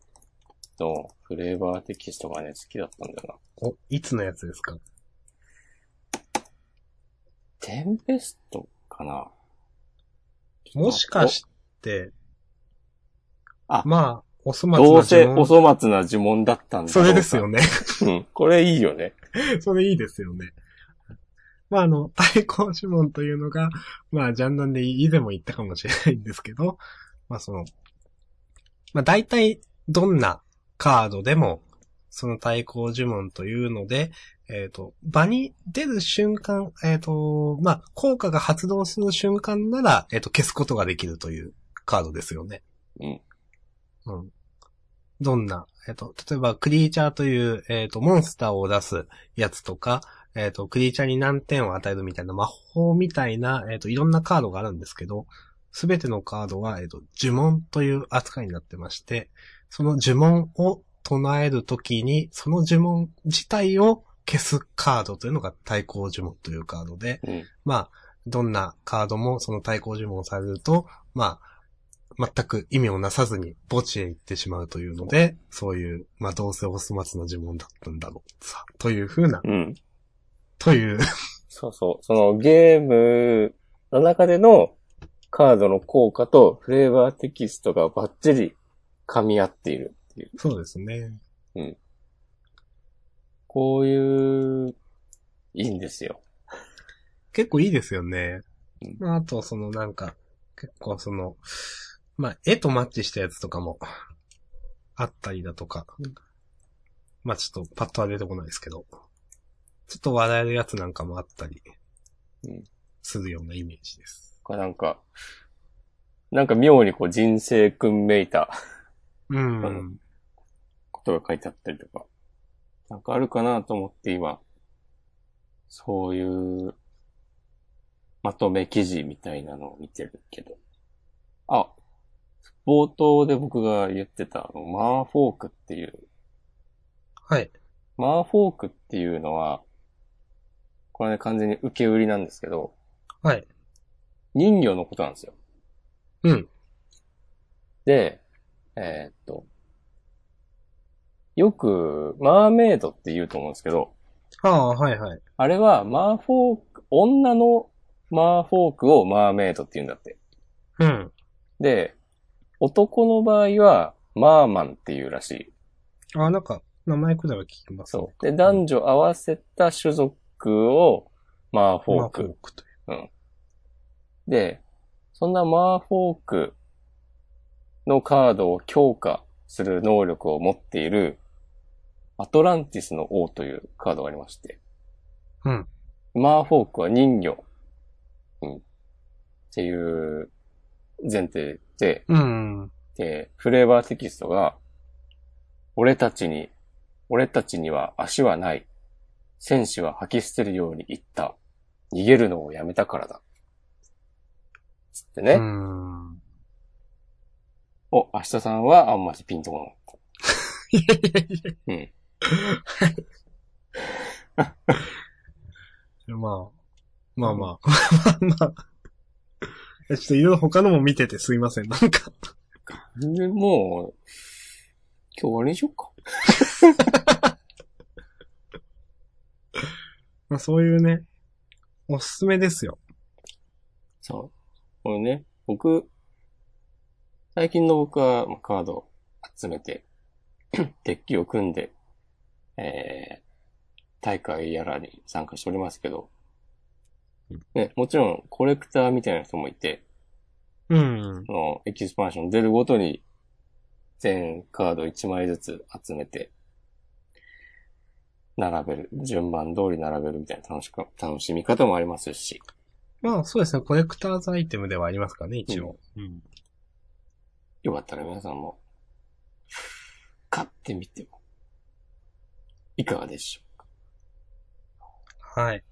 のフレーバーテキストがね、好きだったんだよな。お、いつのやつですか？テンペストかなもしかして、あまあ、お粗末などうせ呪文お粗末な呪文だったんだそうれですよ。ね。うん。これいいよね。[laughs] それいいですよね。まあ、あの、[laughs] 対抗呪文というのが、まあ、ジャンダンで以前も言ったかもしれないんですけど、まあ、その、まあ、大体、どんなカードでも、その対抗呪文というので、えっ、と、場に出る瞬間、えっ、と、まあ、効果が発動する瞬間なら、えっ、と、消すことができるというカードですよね。うん。うん。どんな、えっ、と、例えば、クリーチャーという、えっ、と、モンスターを出すやつとか、えっ、と、クリーチャーに何点を与えるみたいな魔法みたいな、えっ、と、いろんなカードがあるんですけど、すべてのカードは、えっ、と、呪文という扱いになってまして、その呪文を唱えるときに、その呪文自体を消すカードというのが対抗呪文というカードで、うん。まあ、どんなカードもその対抗呪文をされると、まあ、全く意味をなさずに墓地へ行ってしまうというので、そういう、まあ、どうせお粗末な呪文だったんだろう。さ、というふうな、うん。という、そうそう。そのゲームの中でのカードの効果とフレーバーテキストがバッチリ噛み合っているっていう。そうですね。こういう、いいんですよ。結構いいですよねうん。まあ、あと、そのなんか、結構その、まあ、絵とマッチしたやつとかも、あったりだとか。まあ、ちょっとパッとは出てこないですけど、ちょっと笑えるやつなんかもあったりうん、するようなイメージです。これなんか、なんか妙にこう人生訓めいたうん。うんことが書いてあったりとか、なんかあるかなと思って今、そういう、まとめ記事みたいなのを見てるけど。あ、冒頭で僕が言ってた、あのマーフォークっていう、はい。マーフォークっていうのは、これね完全に受け売りなんですけど、はい。人魚のことなんですよ。うん。で、えーっと、よく、マーメイドって言うと思うんですけど、ああ、はいはい。あれは、マーフォーク、女のマーフォークをマーメイドって言うんだって。うん。で、男の場合は、マーマンっていうらしい。ああ、なんか、名前くらいは聞きます、ね。そう。で、男女合わせた種族を、マーフォーマク。フォークという。で、そんなマーフォークのカードを強化する能力を持っている、アトランティスの王というカードがありまして、うん。マーフォークは人魚、うん、っていう前提で、うん。で、フレーバーテキストが、俺たちに、俺たちには足はない。戦士は吐き捨てるように言った。逃げるのをやめたからだ。つってね。うん。お、明日さんはあんまりピンとこない。いやいやいうん。や、[laughs] まあ。まあまあ。[laughs] まあまあ。ちょっといろいろ他のも見ててすいません。なんか。でもう、今日終わりにしよっか。[laughs] まあそういうね、おすすめですよ。そう。これね、僕、最近の僕はまあカード集めて、[clears throat] デッキを組んで、えー、大会やらに参加しておりますけど、ね、もちろんコレクターみたいな人もいて、うん。そのエキスパンション出るごとに全カード1枚ずつ集めて、並べる。順番通り並べるみたいな楽しか、楽しみ方もありますし。まあそうですね、コレクターズアイテムではありますからね、一応。うん。よかったら皆さんも、買ってみても、いかがでしょはい。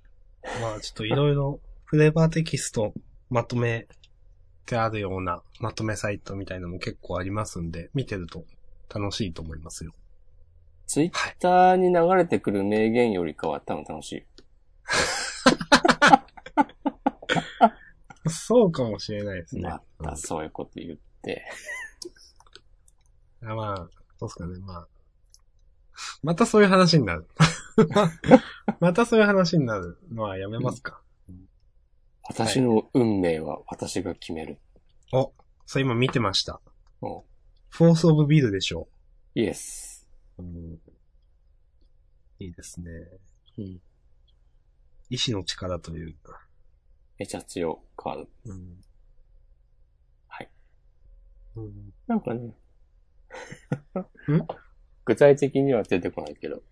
まあちょっといろいろフレーバーテキストまとめてあるようなまとめサイトみたいなのも結構ありますんで、見てると楽しいと思いますよ。う。ツイッターに流れてくる名言よりかは多分楽しい。そうかもしれないですね。またそういうこと言って。[laughs] あまあ、そうっすかね、まあ。またそういう話になる。[laughs] またそういう話になるのはやめますか。私の運命は私が決める。お、そう今見てました。おフォースオブビルでしょイエス。う。うん、いいですね。うん。意志の力という。めちゃ強カード。うん、はい。うん。なんかね。ん？具体的には出てこないけど。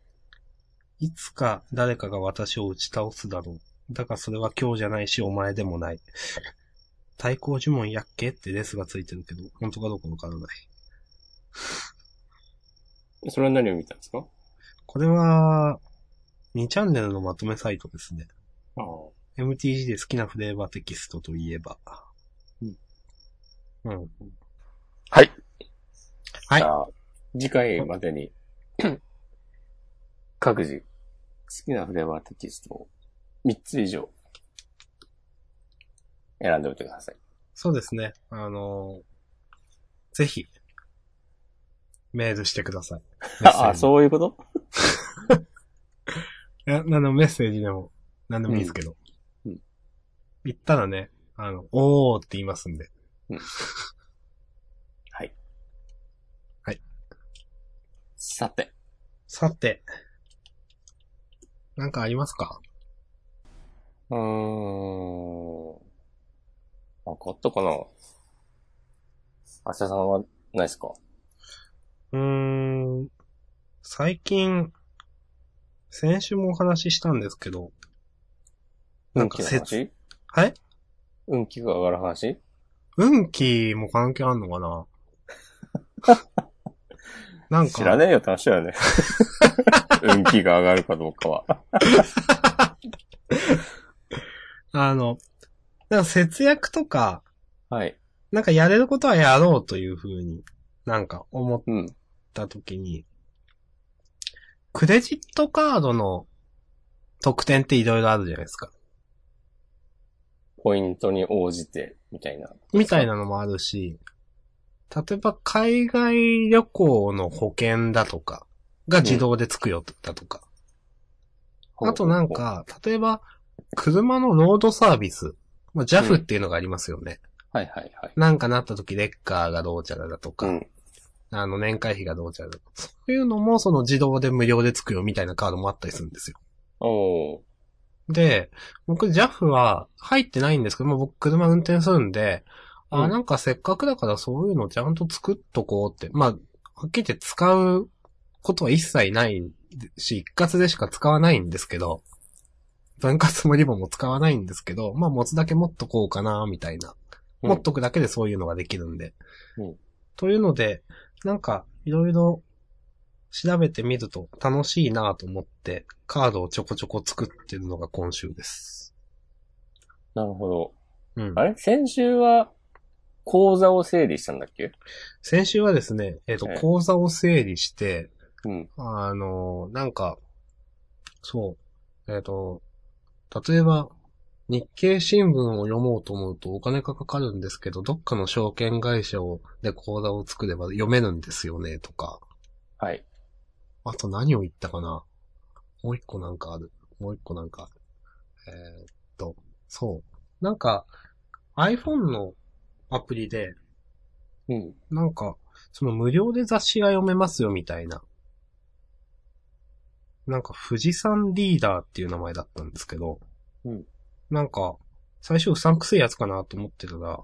いつか誰かが私を打ち倒すだろう。だがそれは今日じゃないしお前でもない。対抗呪文やっけ？ってレスがついてるけど、本当かどうかわからない。それは何を見たんですか？これは、2チャンネルのまとめサイトですね。ああ。MTG で好きなフレーバーテキストといえば。うん。うん。はい。はいじゃあ、次回までに、各自、好きなフレーバーテキストを3つ以上、選んでおいてください。そうですね。あのーぜひ、メールしてください。ああ、そういうこと？[laughs] いや、なんでもメッセージでも、なんでもいいですけど。うんうん言ったらね、あの、おーって言いますんで。はい。はい。さて、さて、なんかありますか？うーん。あ、買ったかな？明日さんはないですか？うーん、最近、先週もお話ししたんですけど、なんか運気の説、話はい運気が上がる話？運気も関係あんのかな？[laughs] なんか、知らねえよって話だよね。[laughs] 運気が上がるかどうかは。[laughs] あの、なんか節約とか、はい。なんかやれることはやろうというふうになんか思っうん。たときに、クレジットカードの特典っていろいろあるじゃないですか。ポイントに応じて、みたいな。みたいなのもあるし、例えば海外旅行の保険だとかが自動でつくよだとか。あとなん、か、例えば車のロードサービス。まあ、JAF っていうのがありますよね。はいはいはい。なんかなった時レッカーがどうちゃらだとか、うん。あの年会費がどうちゃらだとか。そういうのもその自動で無料でつくよみたいなカードもあったりするんですよ。おー。で、僕 JAF は入ってないんですけども、僕車運転するんで、あ、うんなんかせっかくだからそういうのちゃんと作っとこうって。まあ、はっきり言って使うことは一切ないし、一括でしか使わないんですけど、分割もリボンも使わないんですけど、まあ持つだけ持っとこうかな、みたいなうん持っとくだけでそういうのができるんで。うんというので、なんか、いろいろ調べてみると楽しいなと思って、カードをちょこちょこ作ってるのが今週です。なるほど。うんあ。れ？先週は、講座を整理したんだっけ？先週はですね、えっ、とええ、講座を整理して、うん。あの、なんか、そう、えっ、と、例えば、日経新聞を読もうと思うとお金がかかるんですけど、どっかの証券会社をで講座を作れば読めるんですよね、とか。はい。あと何を言ったかな？もう一個なんかある。もう一個なんかある。えーっと、そう。なんか、iPhone のアプリで、うん。なんか、その無料で雑誌が読めますよみたいな。なんか富士山リーダーっていう名前だったんですけど、うんなんか、最初うさんくせえやつかなと思ってたら、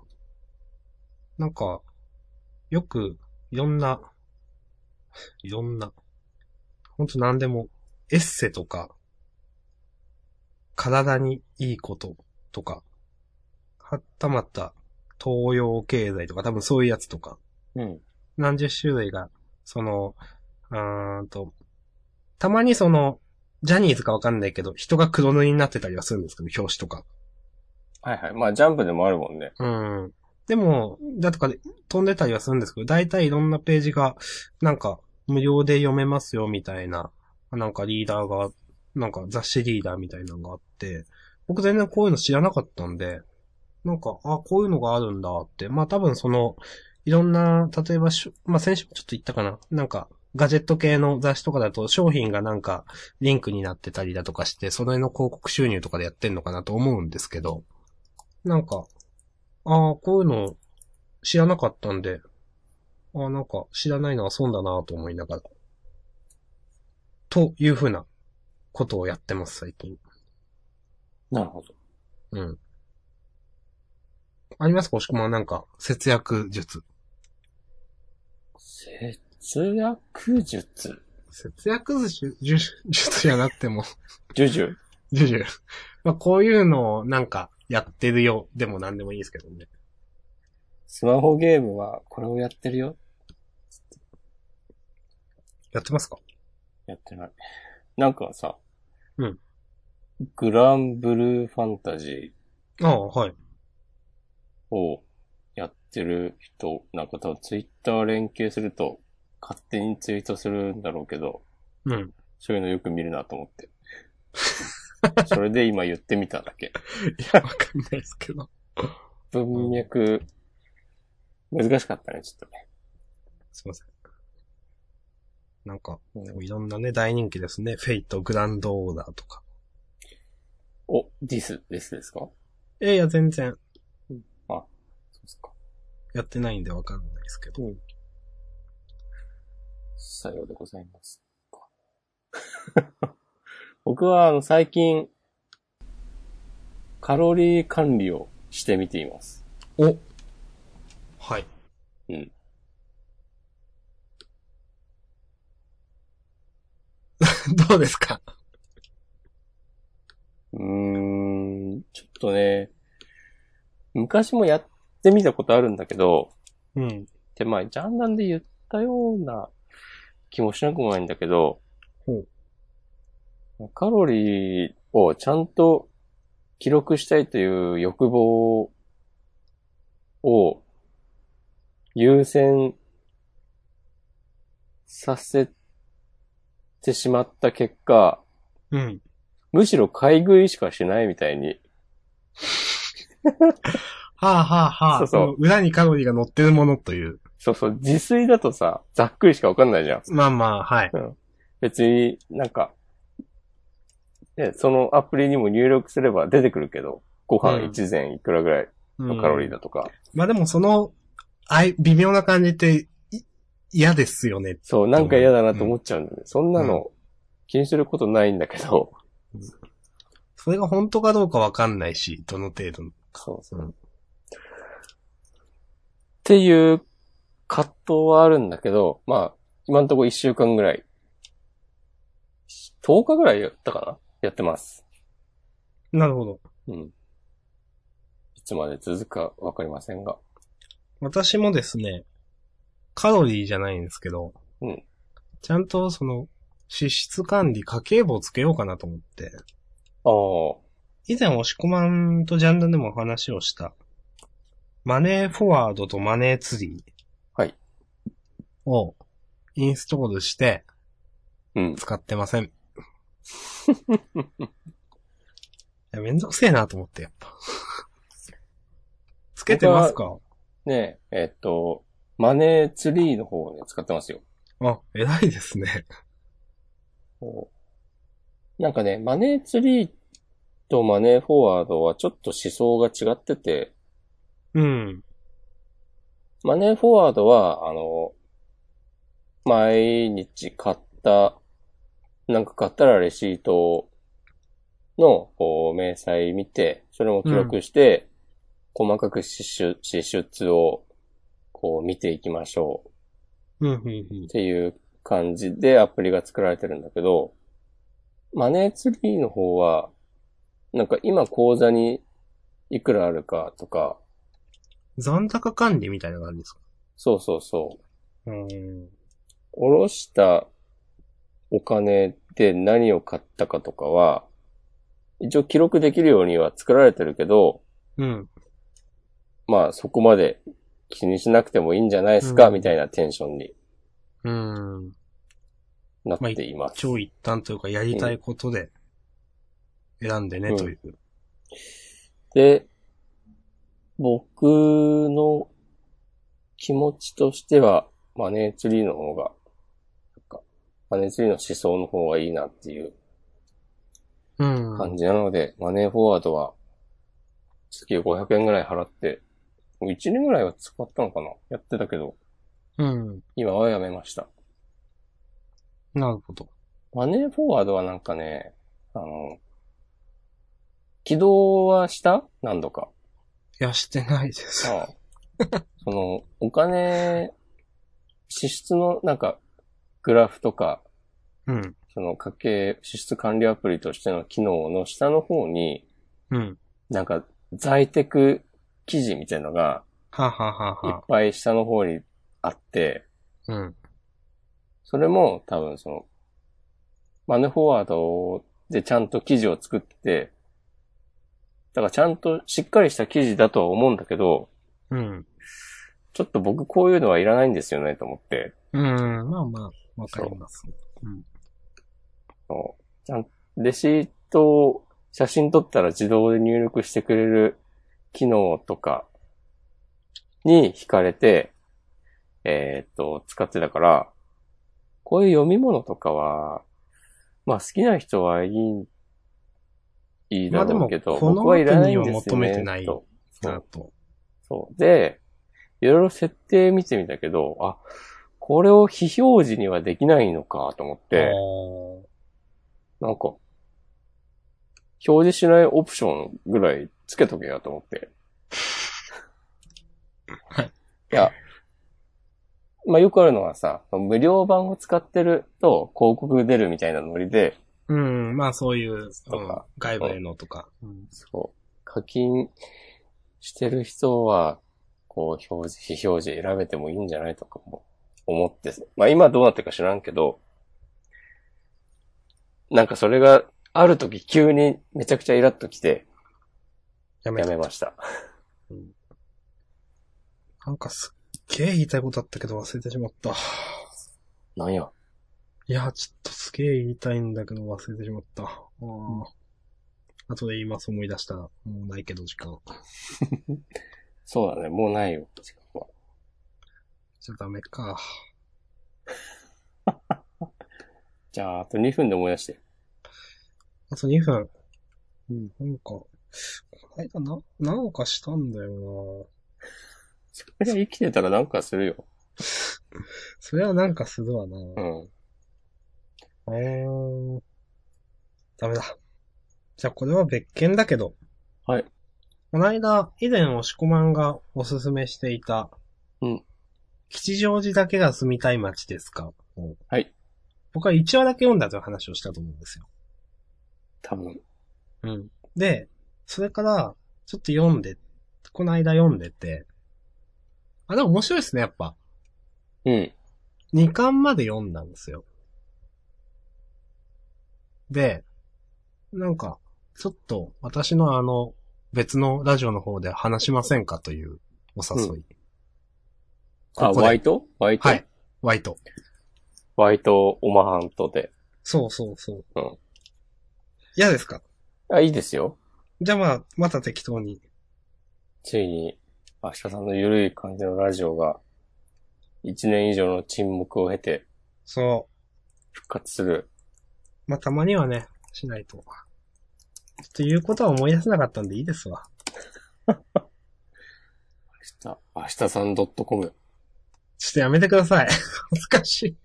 なんか、よく、いろんな、いろんな、ほんと何でも、エッセとか、体にいいこととか、はったまた、東洋経済とか、多分そういうやつとか、うん。何十種類が、その、うーんと、たまにその、ジャニーズかわかんないけど、人が黒塗りになってたりはするんですけど、表紙とか。はいはい。まあ、ジャンプでもあるもんね。うん。でも、だとかで飛んでたりはするんですけど、大体いろんなページが、なんか、無料で読めますよ、みたいな、なんかリーダーが、なんか雑誌リーダーみたいなのがあって、僕全然こういうの知らなかったんで、なんか、あ、こういうのがあるんだって。まあ多分その、いろんな、例えばしゅ、まあ先週もちょっと言ったかな。なんか、ガジェット系の雑誌とかだと商品がなんかリンクになってたりだとかして、それの広告収入とかでやってんのかなと思うんですけど、なんか、ああ、こういうの知らなかったんで、ああ、なんか知らないのは損だなと思いながら。というふうなことをやってます、最近。なるほど。うん。あります？か押し込まんなんか、節約術。節約術節約術、術術じゃなくても、ジュジュジュジュ。まあ、こういうのをなんか、やってるよ。でも何でもいいですけどね。スマホゲームはこれをやってるよやってますか？やってない。なんかさ、うん。グランブルーファンタジああ、はい。ーをやってる人、なんか多分ツイッター連携すると勝手にツイートするんだろうけど、うん。そういうのよく見るなと思って。[laughs] それで今言ってみただけ。いや、わかんないですけど。文脈、難しかったね、ちょっとね。すいません。なんか、うんいろんなね、大人気ですね。フェイト、グランドオーダーとか。お、ディス、ディスですか？えいや、全然、そうですか。やってないんでわかんないですけど。うん。さようでございます。[laughs] 僕は、あの、最近、カロリー管理をしてみています。おはい。うん。[laughs] どうですか？うーん、ちょっとね、昔もやってみたことあるんだけど、うん。で、まあ、ジャンダンで言ったような気もしなくもないんだけどほ、カロリーをちゃんと記録したいという欲望を優先させてしまった結果、うん。むしろ買い食いしかしないみたいに、はあはあはあ。そうそうの裏にカロリーが乗ってるものという。そうそう、自炊だとさ、ざっくりしかわかんないじゃん。まあまあ、はい。別になんか、ね、そのアプリにも入力すれば出てくるけど、ご飯一膳いくらぐらいのカロリーだとか、まあでもその、あい、微妙な感じって、い嫌ですよね。そう、なんか嫌だなと思っちゃうんだよね。そんなの気にすることないんだけど、それが本当かどうかわかんないし、どの程度の。そうそう。うんっていう葛藤はあるんだけど、まあ、今のところ1週間ぐらい、10日ぐらいやったかな？やってます。なるほど。うん。いつつまで続くかわかりませんが。私もですね、カロリーじゃないんですけど、うん。ちゃんとその、脂質管理、家計簿をつけようかなと思って、ああ。以前押し込まんとジャンルでもお話をした、マネーフォワードとマネーツリはい。ーをインストールしてうん。使ってません。いや、めんどくせえなと思って、やっぱ。[laughs] つけてますか？ねえ、えっと、マネーツリーの方をね、使ってますよ。あ、偉いですね。なんかね、マネーツリーとマネーフォワードはちょっと思想が違ってて、うん。マネーフォワードは、あの、毎日買った、なんか買ったらレシートの、こう、明細見て、それも記録して、細かく支出、支出を、こう見ていきましょううん、うん、うんっ。ていう感じでアプリが作られてるんだけど、マネーツリーの方は、なんか今口座にいくらあるかとか、残高管理みたいな感じですか？そうそうそう、うん。下ろしたお金で何を買ったかとかは、一応記録できるようには作られてるけど、うん。まあそこまで気にしなくてもいいんじゃないですか、うんみたいなテンションにうん。なっています。超一旦というかやりたいことで選んでね、うんという。で、僕の気持ちとしては、マネーツリーの方が、マネーツリーの思想の方がいいなっていううん。感じなので、マネーフォワードは、月500円ぐらい払って、もう1年ぐらいは使ったのかな？やってたけど、うん。今はやめました。なるほど。マネーフォワードはなんかね、あの、起動はした？何度か。いや、してないです。ああその、お金、支出のなんか、グラフとか、うん。その家計支出管理アプリとしての機能の下の方に、うん。なんか在宅記事みたいなのがはははいっは。ぱい下の方にあって、うん。それも多分その、マネーフォワードでちゃんと記事を作って、だからちゃんとしっかりした記事だとは思うんだけど、うん。ちょっと僕こういうのはいらないんですよねと思って、うん。まあまあ、わかります。うん。そうちゃん、レシートを写真撮ったら自動で入力してくれる機能とかに惹かれて、えーっと、使ってたから、こういう読み物とかは、まあ好きな人はいい、いいだろうけど、僕はいらないんですよね。求めてないと。そう。で、いろいろ設定見てみたけど、あ、これを非表示にはできないのかと思って、なんか、表示しないオプションぐらいつけとけよと思って。はい。いや、まあよくあるのはさ、無料版を使ってると広告出るみたいなノリで、うん。まあそういう、うんとか、外部へのとか。うんそう、課金してる人は、こう表示、非表示選べてもいいんじゃないとかも思って、まあ今どうなってるか知らんけど、なんかそれがある時急にめちゃくちゃイラッときて、やめやめました。なんかすっげえ言いたいことあったけど忘れてしまった。なんや？いや、ちょっとすげえ言いたいんだけど忘れてしまった。あー後で言います思い出したら、もうないけど時間。[laughs] そうだね、もうないよ。時間はじゃあダメか。[laughs] じゃあ、あと2分で思い出して。あと2分。うん、なんか、この間な、なんかしたんだよ [laughs] それが生きてたらなんかするよ。な [laughs] それはなんかするわな。うん。うーん。ダメだ。じゃあこれは別件だけど。はい。この間、以前押し込まんがおすすめしていた。うん。吉祥寺だけが住みたい街ですか？はい。僕は1話だけ読んだという話をしたと思うんですよ。多分。うん。で、それから、ちょっと読んで、この間読んでて、あ、でも面白いですね、やっぱ。うん。2巻まで読んだんですよ。で、なんか、ちょっと私のあの、別のラジオの方で話しませんかというお誘い。あ、ここでワイト？ワイト？はい。ワイト。ワイトオマハントで。そうそうそう。うん。嫌ですか？あ、いいですよ。じゃあまあ、また適当に。ついに、明日さんの緩い感じのラジオが、一年以上の沈黙を経てそ復活する。う。まあたまにはね、しないと。ちょっと言うことは思い出せなかったんでいいですわ。[laughs] 明日、明日さん .com。ちょっとやめてください。[laughs] 恥ずかしい。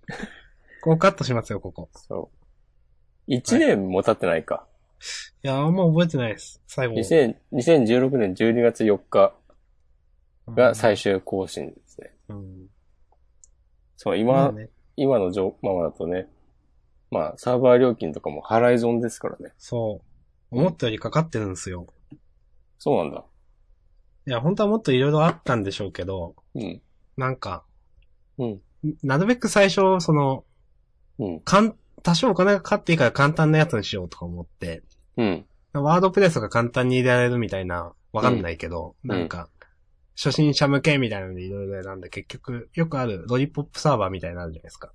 こうカットしますよ、ここ。そう。一年も経ってないか。いや、あんま覚えてないです。最後。2000 2016年12月4日が最終更新ですね。うん。そう、ま今、あね、今の状ままだとね、まあ、サーバー料金とかも払い損ですからね。そう。思ったよりかかってるんですよ。そうなんだ。いや、本当はもっといろいろあったんでしょうけど、うん。なんか、うん。なるべく最初、その、うん。かん、多少お金がかかっていいから簡単なやつにしようとか思って、うん。ワードプレスが簡単に入れられるみたいな、わかんないけど、うんなんか、初心者向けみたいなのでいろいろ選んで、結局、よくあるロリポップサーバーみたいなのあるじゃないですか。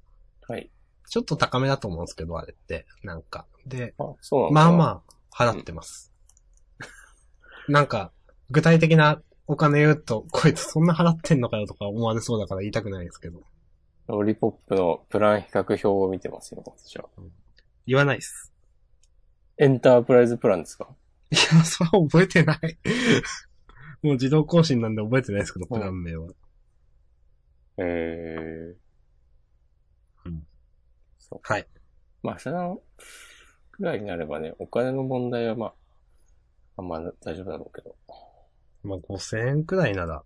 はい。ちょっと高めだと思うんですけど、あれって。なんか。で、あ。まあまあ、払ってます。なんか、具体的なお金言うと、こいつそんな払ってんのかよとか思われそうだから言いたくないですけど。ロリポップのプラン比較表を見てますよ、私は。言わないです。エンタープライズプランですか？いや、それは覚えてない。もう自動更新なんで覚えてないですけど、プラン名は。えー。うん。そう。はい。まあ、そのくらいになればね、お金の問題はまあ、あんま大丈夫だろうけど。まあ、5000円くらいなら。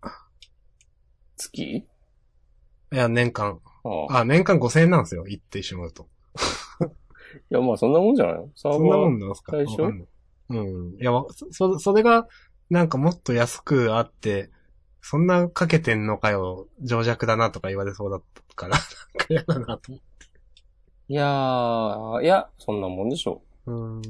月？いや、年間。ああ。あ、年間5000円なんですよ。言ってしまうと。いや、まあそんなもんじゃないの？サーバー。そんなもんなんですか？最初うん。いや、わそ、そそれが、なんかもっと安くあって、そんなかけてんのかよ、情弱だなとか言われそうだったから、なんか嫌だなと思って。いやー、いや、そんなもんでしょうん。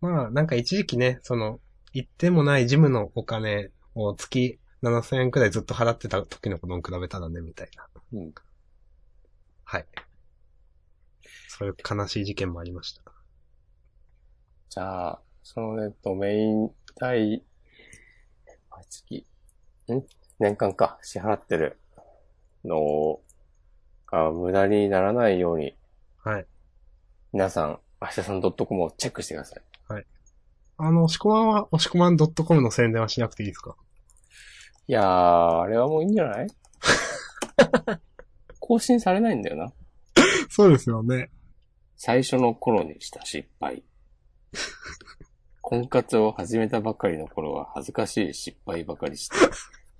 まあ、なんか一時期ね、その、言ってもないジムのお金を月7000円くらいずっと払ってた時のことに比べたらね、みたいな。う。うん。はい。そういう悲しい事件もありました。じゃあ、そのね、ドメイン代、毎月、ん？年間か、支払ってるのが無駄にならないように、はい。皆さん、明日さん .com をチェックしてください。あの、押し込まんは、押し込まん .com の宣伝はしなくていいですか？いやー、あれはもういいんじゃない？[laughs] 更新されないんだよな。そうですよね。最初の頃にした失敗。婚活を始めたばかりの頃は恥ずかしい失敗ばかりして、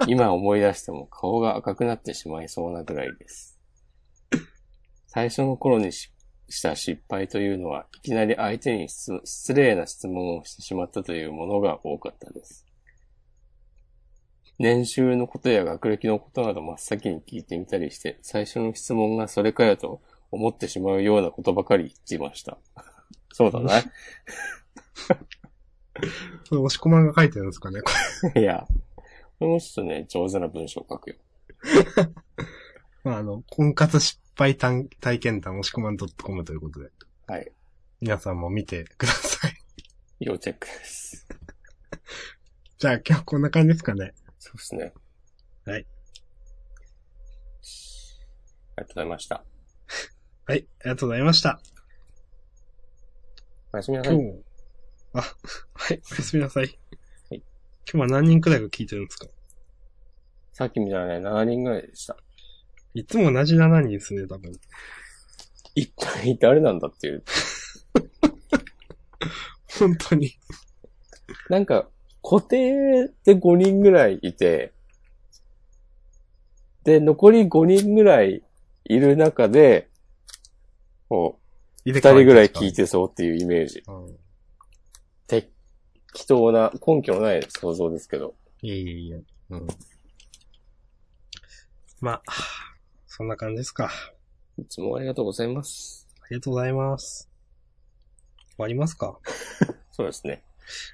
今思い出しても顔が赤くなってしまいそうなぐらいです。最初の頃にしした失敗というのは、いきなり相手に失失礼な質問をしてしまったというものが多かったです。年収のことや学歴のことなど真っ先に聞いてみたりして、最初の質問がそれかよと思ってしまうようなことばかり言っていました。[laughs] そうだな。それ押し込まんが書いてるんですかね、こ [laughs] いや、これもちょっとね、上手な文章を書くよ。れ。[laughs] まあ、あの、婚活失敗体体験談押し込まん .com ということで、はい。皆さんも見てください。要チェックです。[laughs] じゃあ今日こんな感じですかね。そうですね。はい。ありがとうございました。はい、ありがとうございました。おやすみなさい。今日、あ、はい、おやすみなさい。はい今日は何人くらいが聞いてるんですか？さっきみたいなね、7人ぐらいでした。いつも同じ7人ですね、多分。一体誰なんだっていう。[laughs] 本当に。なんか、固定で5人ぐらいいて、で、残り5人ぐらいいる中で、こう、2人ぐらい聞いてそうっていうイメージ。うん適当な、根拠のない想像ですけど。いえいえいえ。うん。まあ、そんな感じですか。いつもありがとうございます。ありがとうございます。終わりますか？[laughs] そうですね。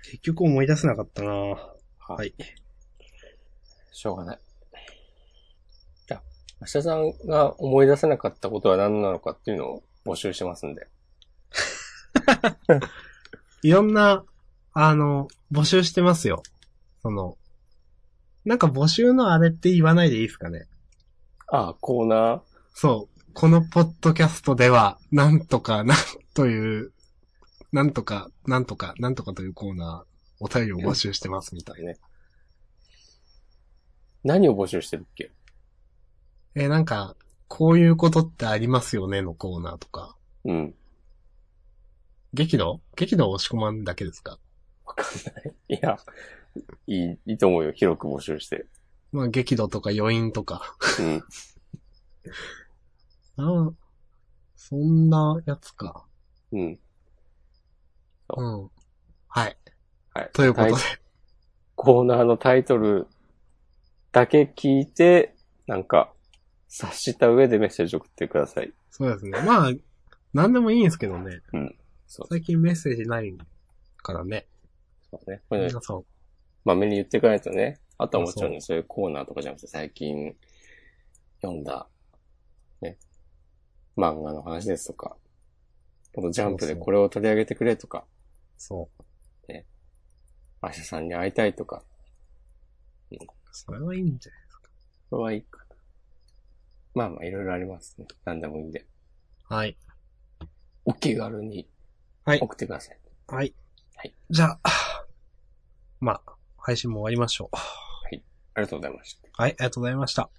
結局思い出せなかったなははい。しょうがない。じゃあ、明日さんが思い出せなかったことは何なのかっていうのを募集してますんで。[laughs] いろんな、あの、募集してますよ。その、なんか募集のあれって言わないでいいですかね？ああ、コーナー？そう。このポッドキャストでは、なんとか、なんという、なんとか、なんとか、なんとかというコーナー、お便りを募集してますみたいな。ね。何を募集してるっけ？えーなんか、こういうことってありますよねのコーナーとか。うん。激怒？激怒を押し込まんだけですか？わかんない。いや、いい、いいと思うよ。広く募集して。まあ、激怒とか余韻とか。うん。あ [laughs] あ、そんなやつか。うん。うん。はい。はい。ということで。コーナーのタイトルだけ聞いて、なんか、察した上でメッセージ送ってください。そうですね。まあ、なんでもいいんですけどね。そう。最近メッセージないからね。そうね。これね皆、さん。まめに言っていかないとね。あとはもちろんね、そういうコーナーとかじゃなくて、最近読んだ、ね、漫画の話ですとか、このジャンプでこれを取り上げてくれとか、そう。アシャさんに会いたいとか、それはいいんじゃないそれはいいかな。まあまあ、いろいろありますね。何でもいいんで。はい。お気軽にはい送ってください。はい。はい。じゃあ、まあ、配信も終わりましょう。ありがとうございました。はい、ありがとうございました。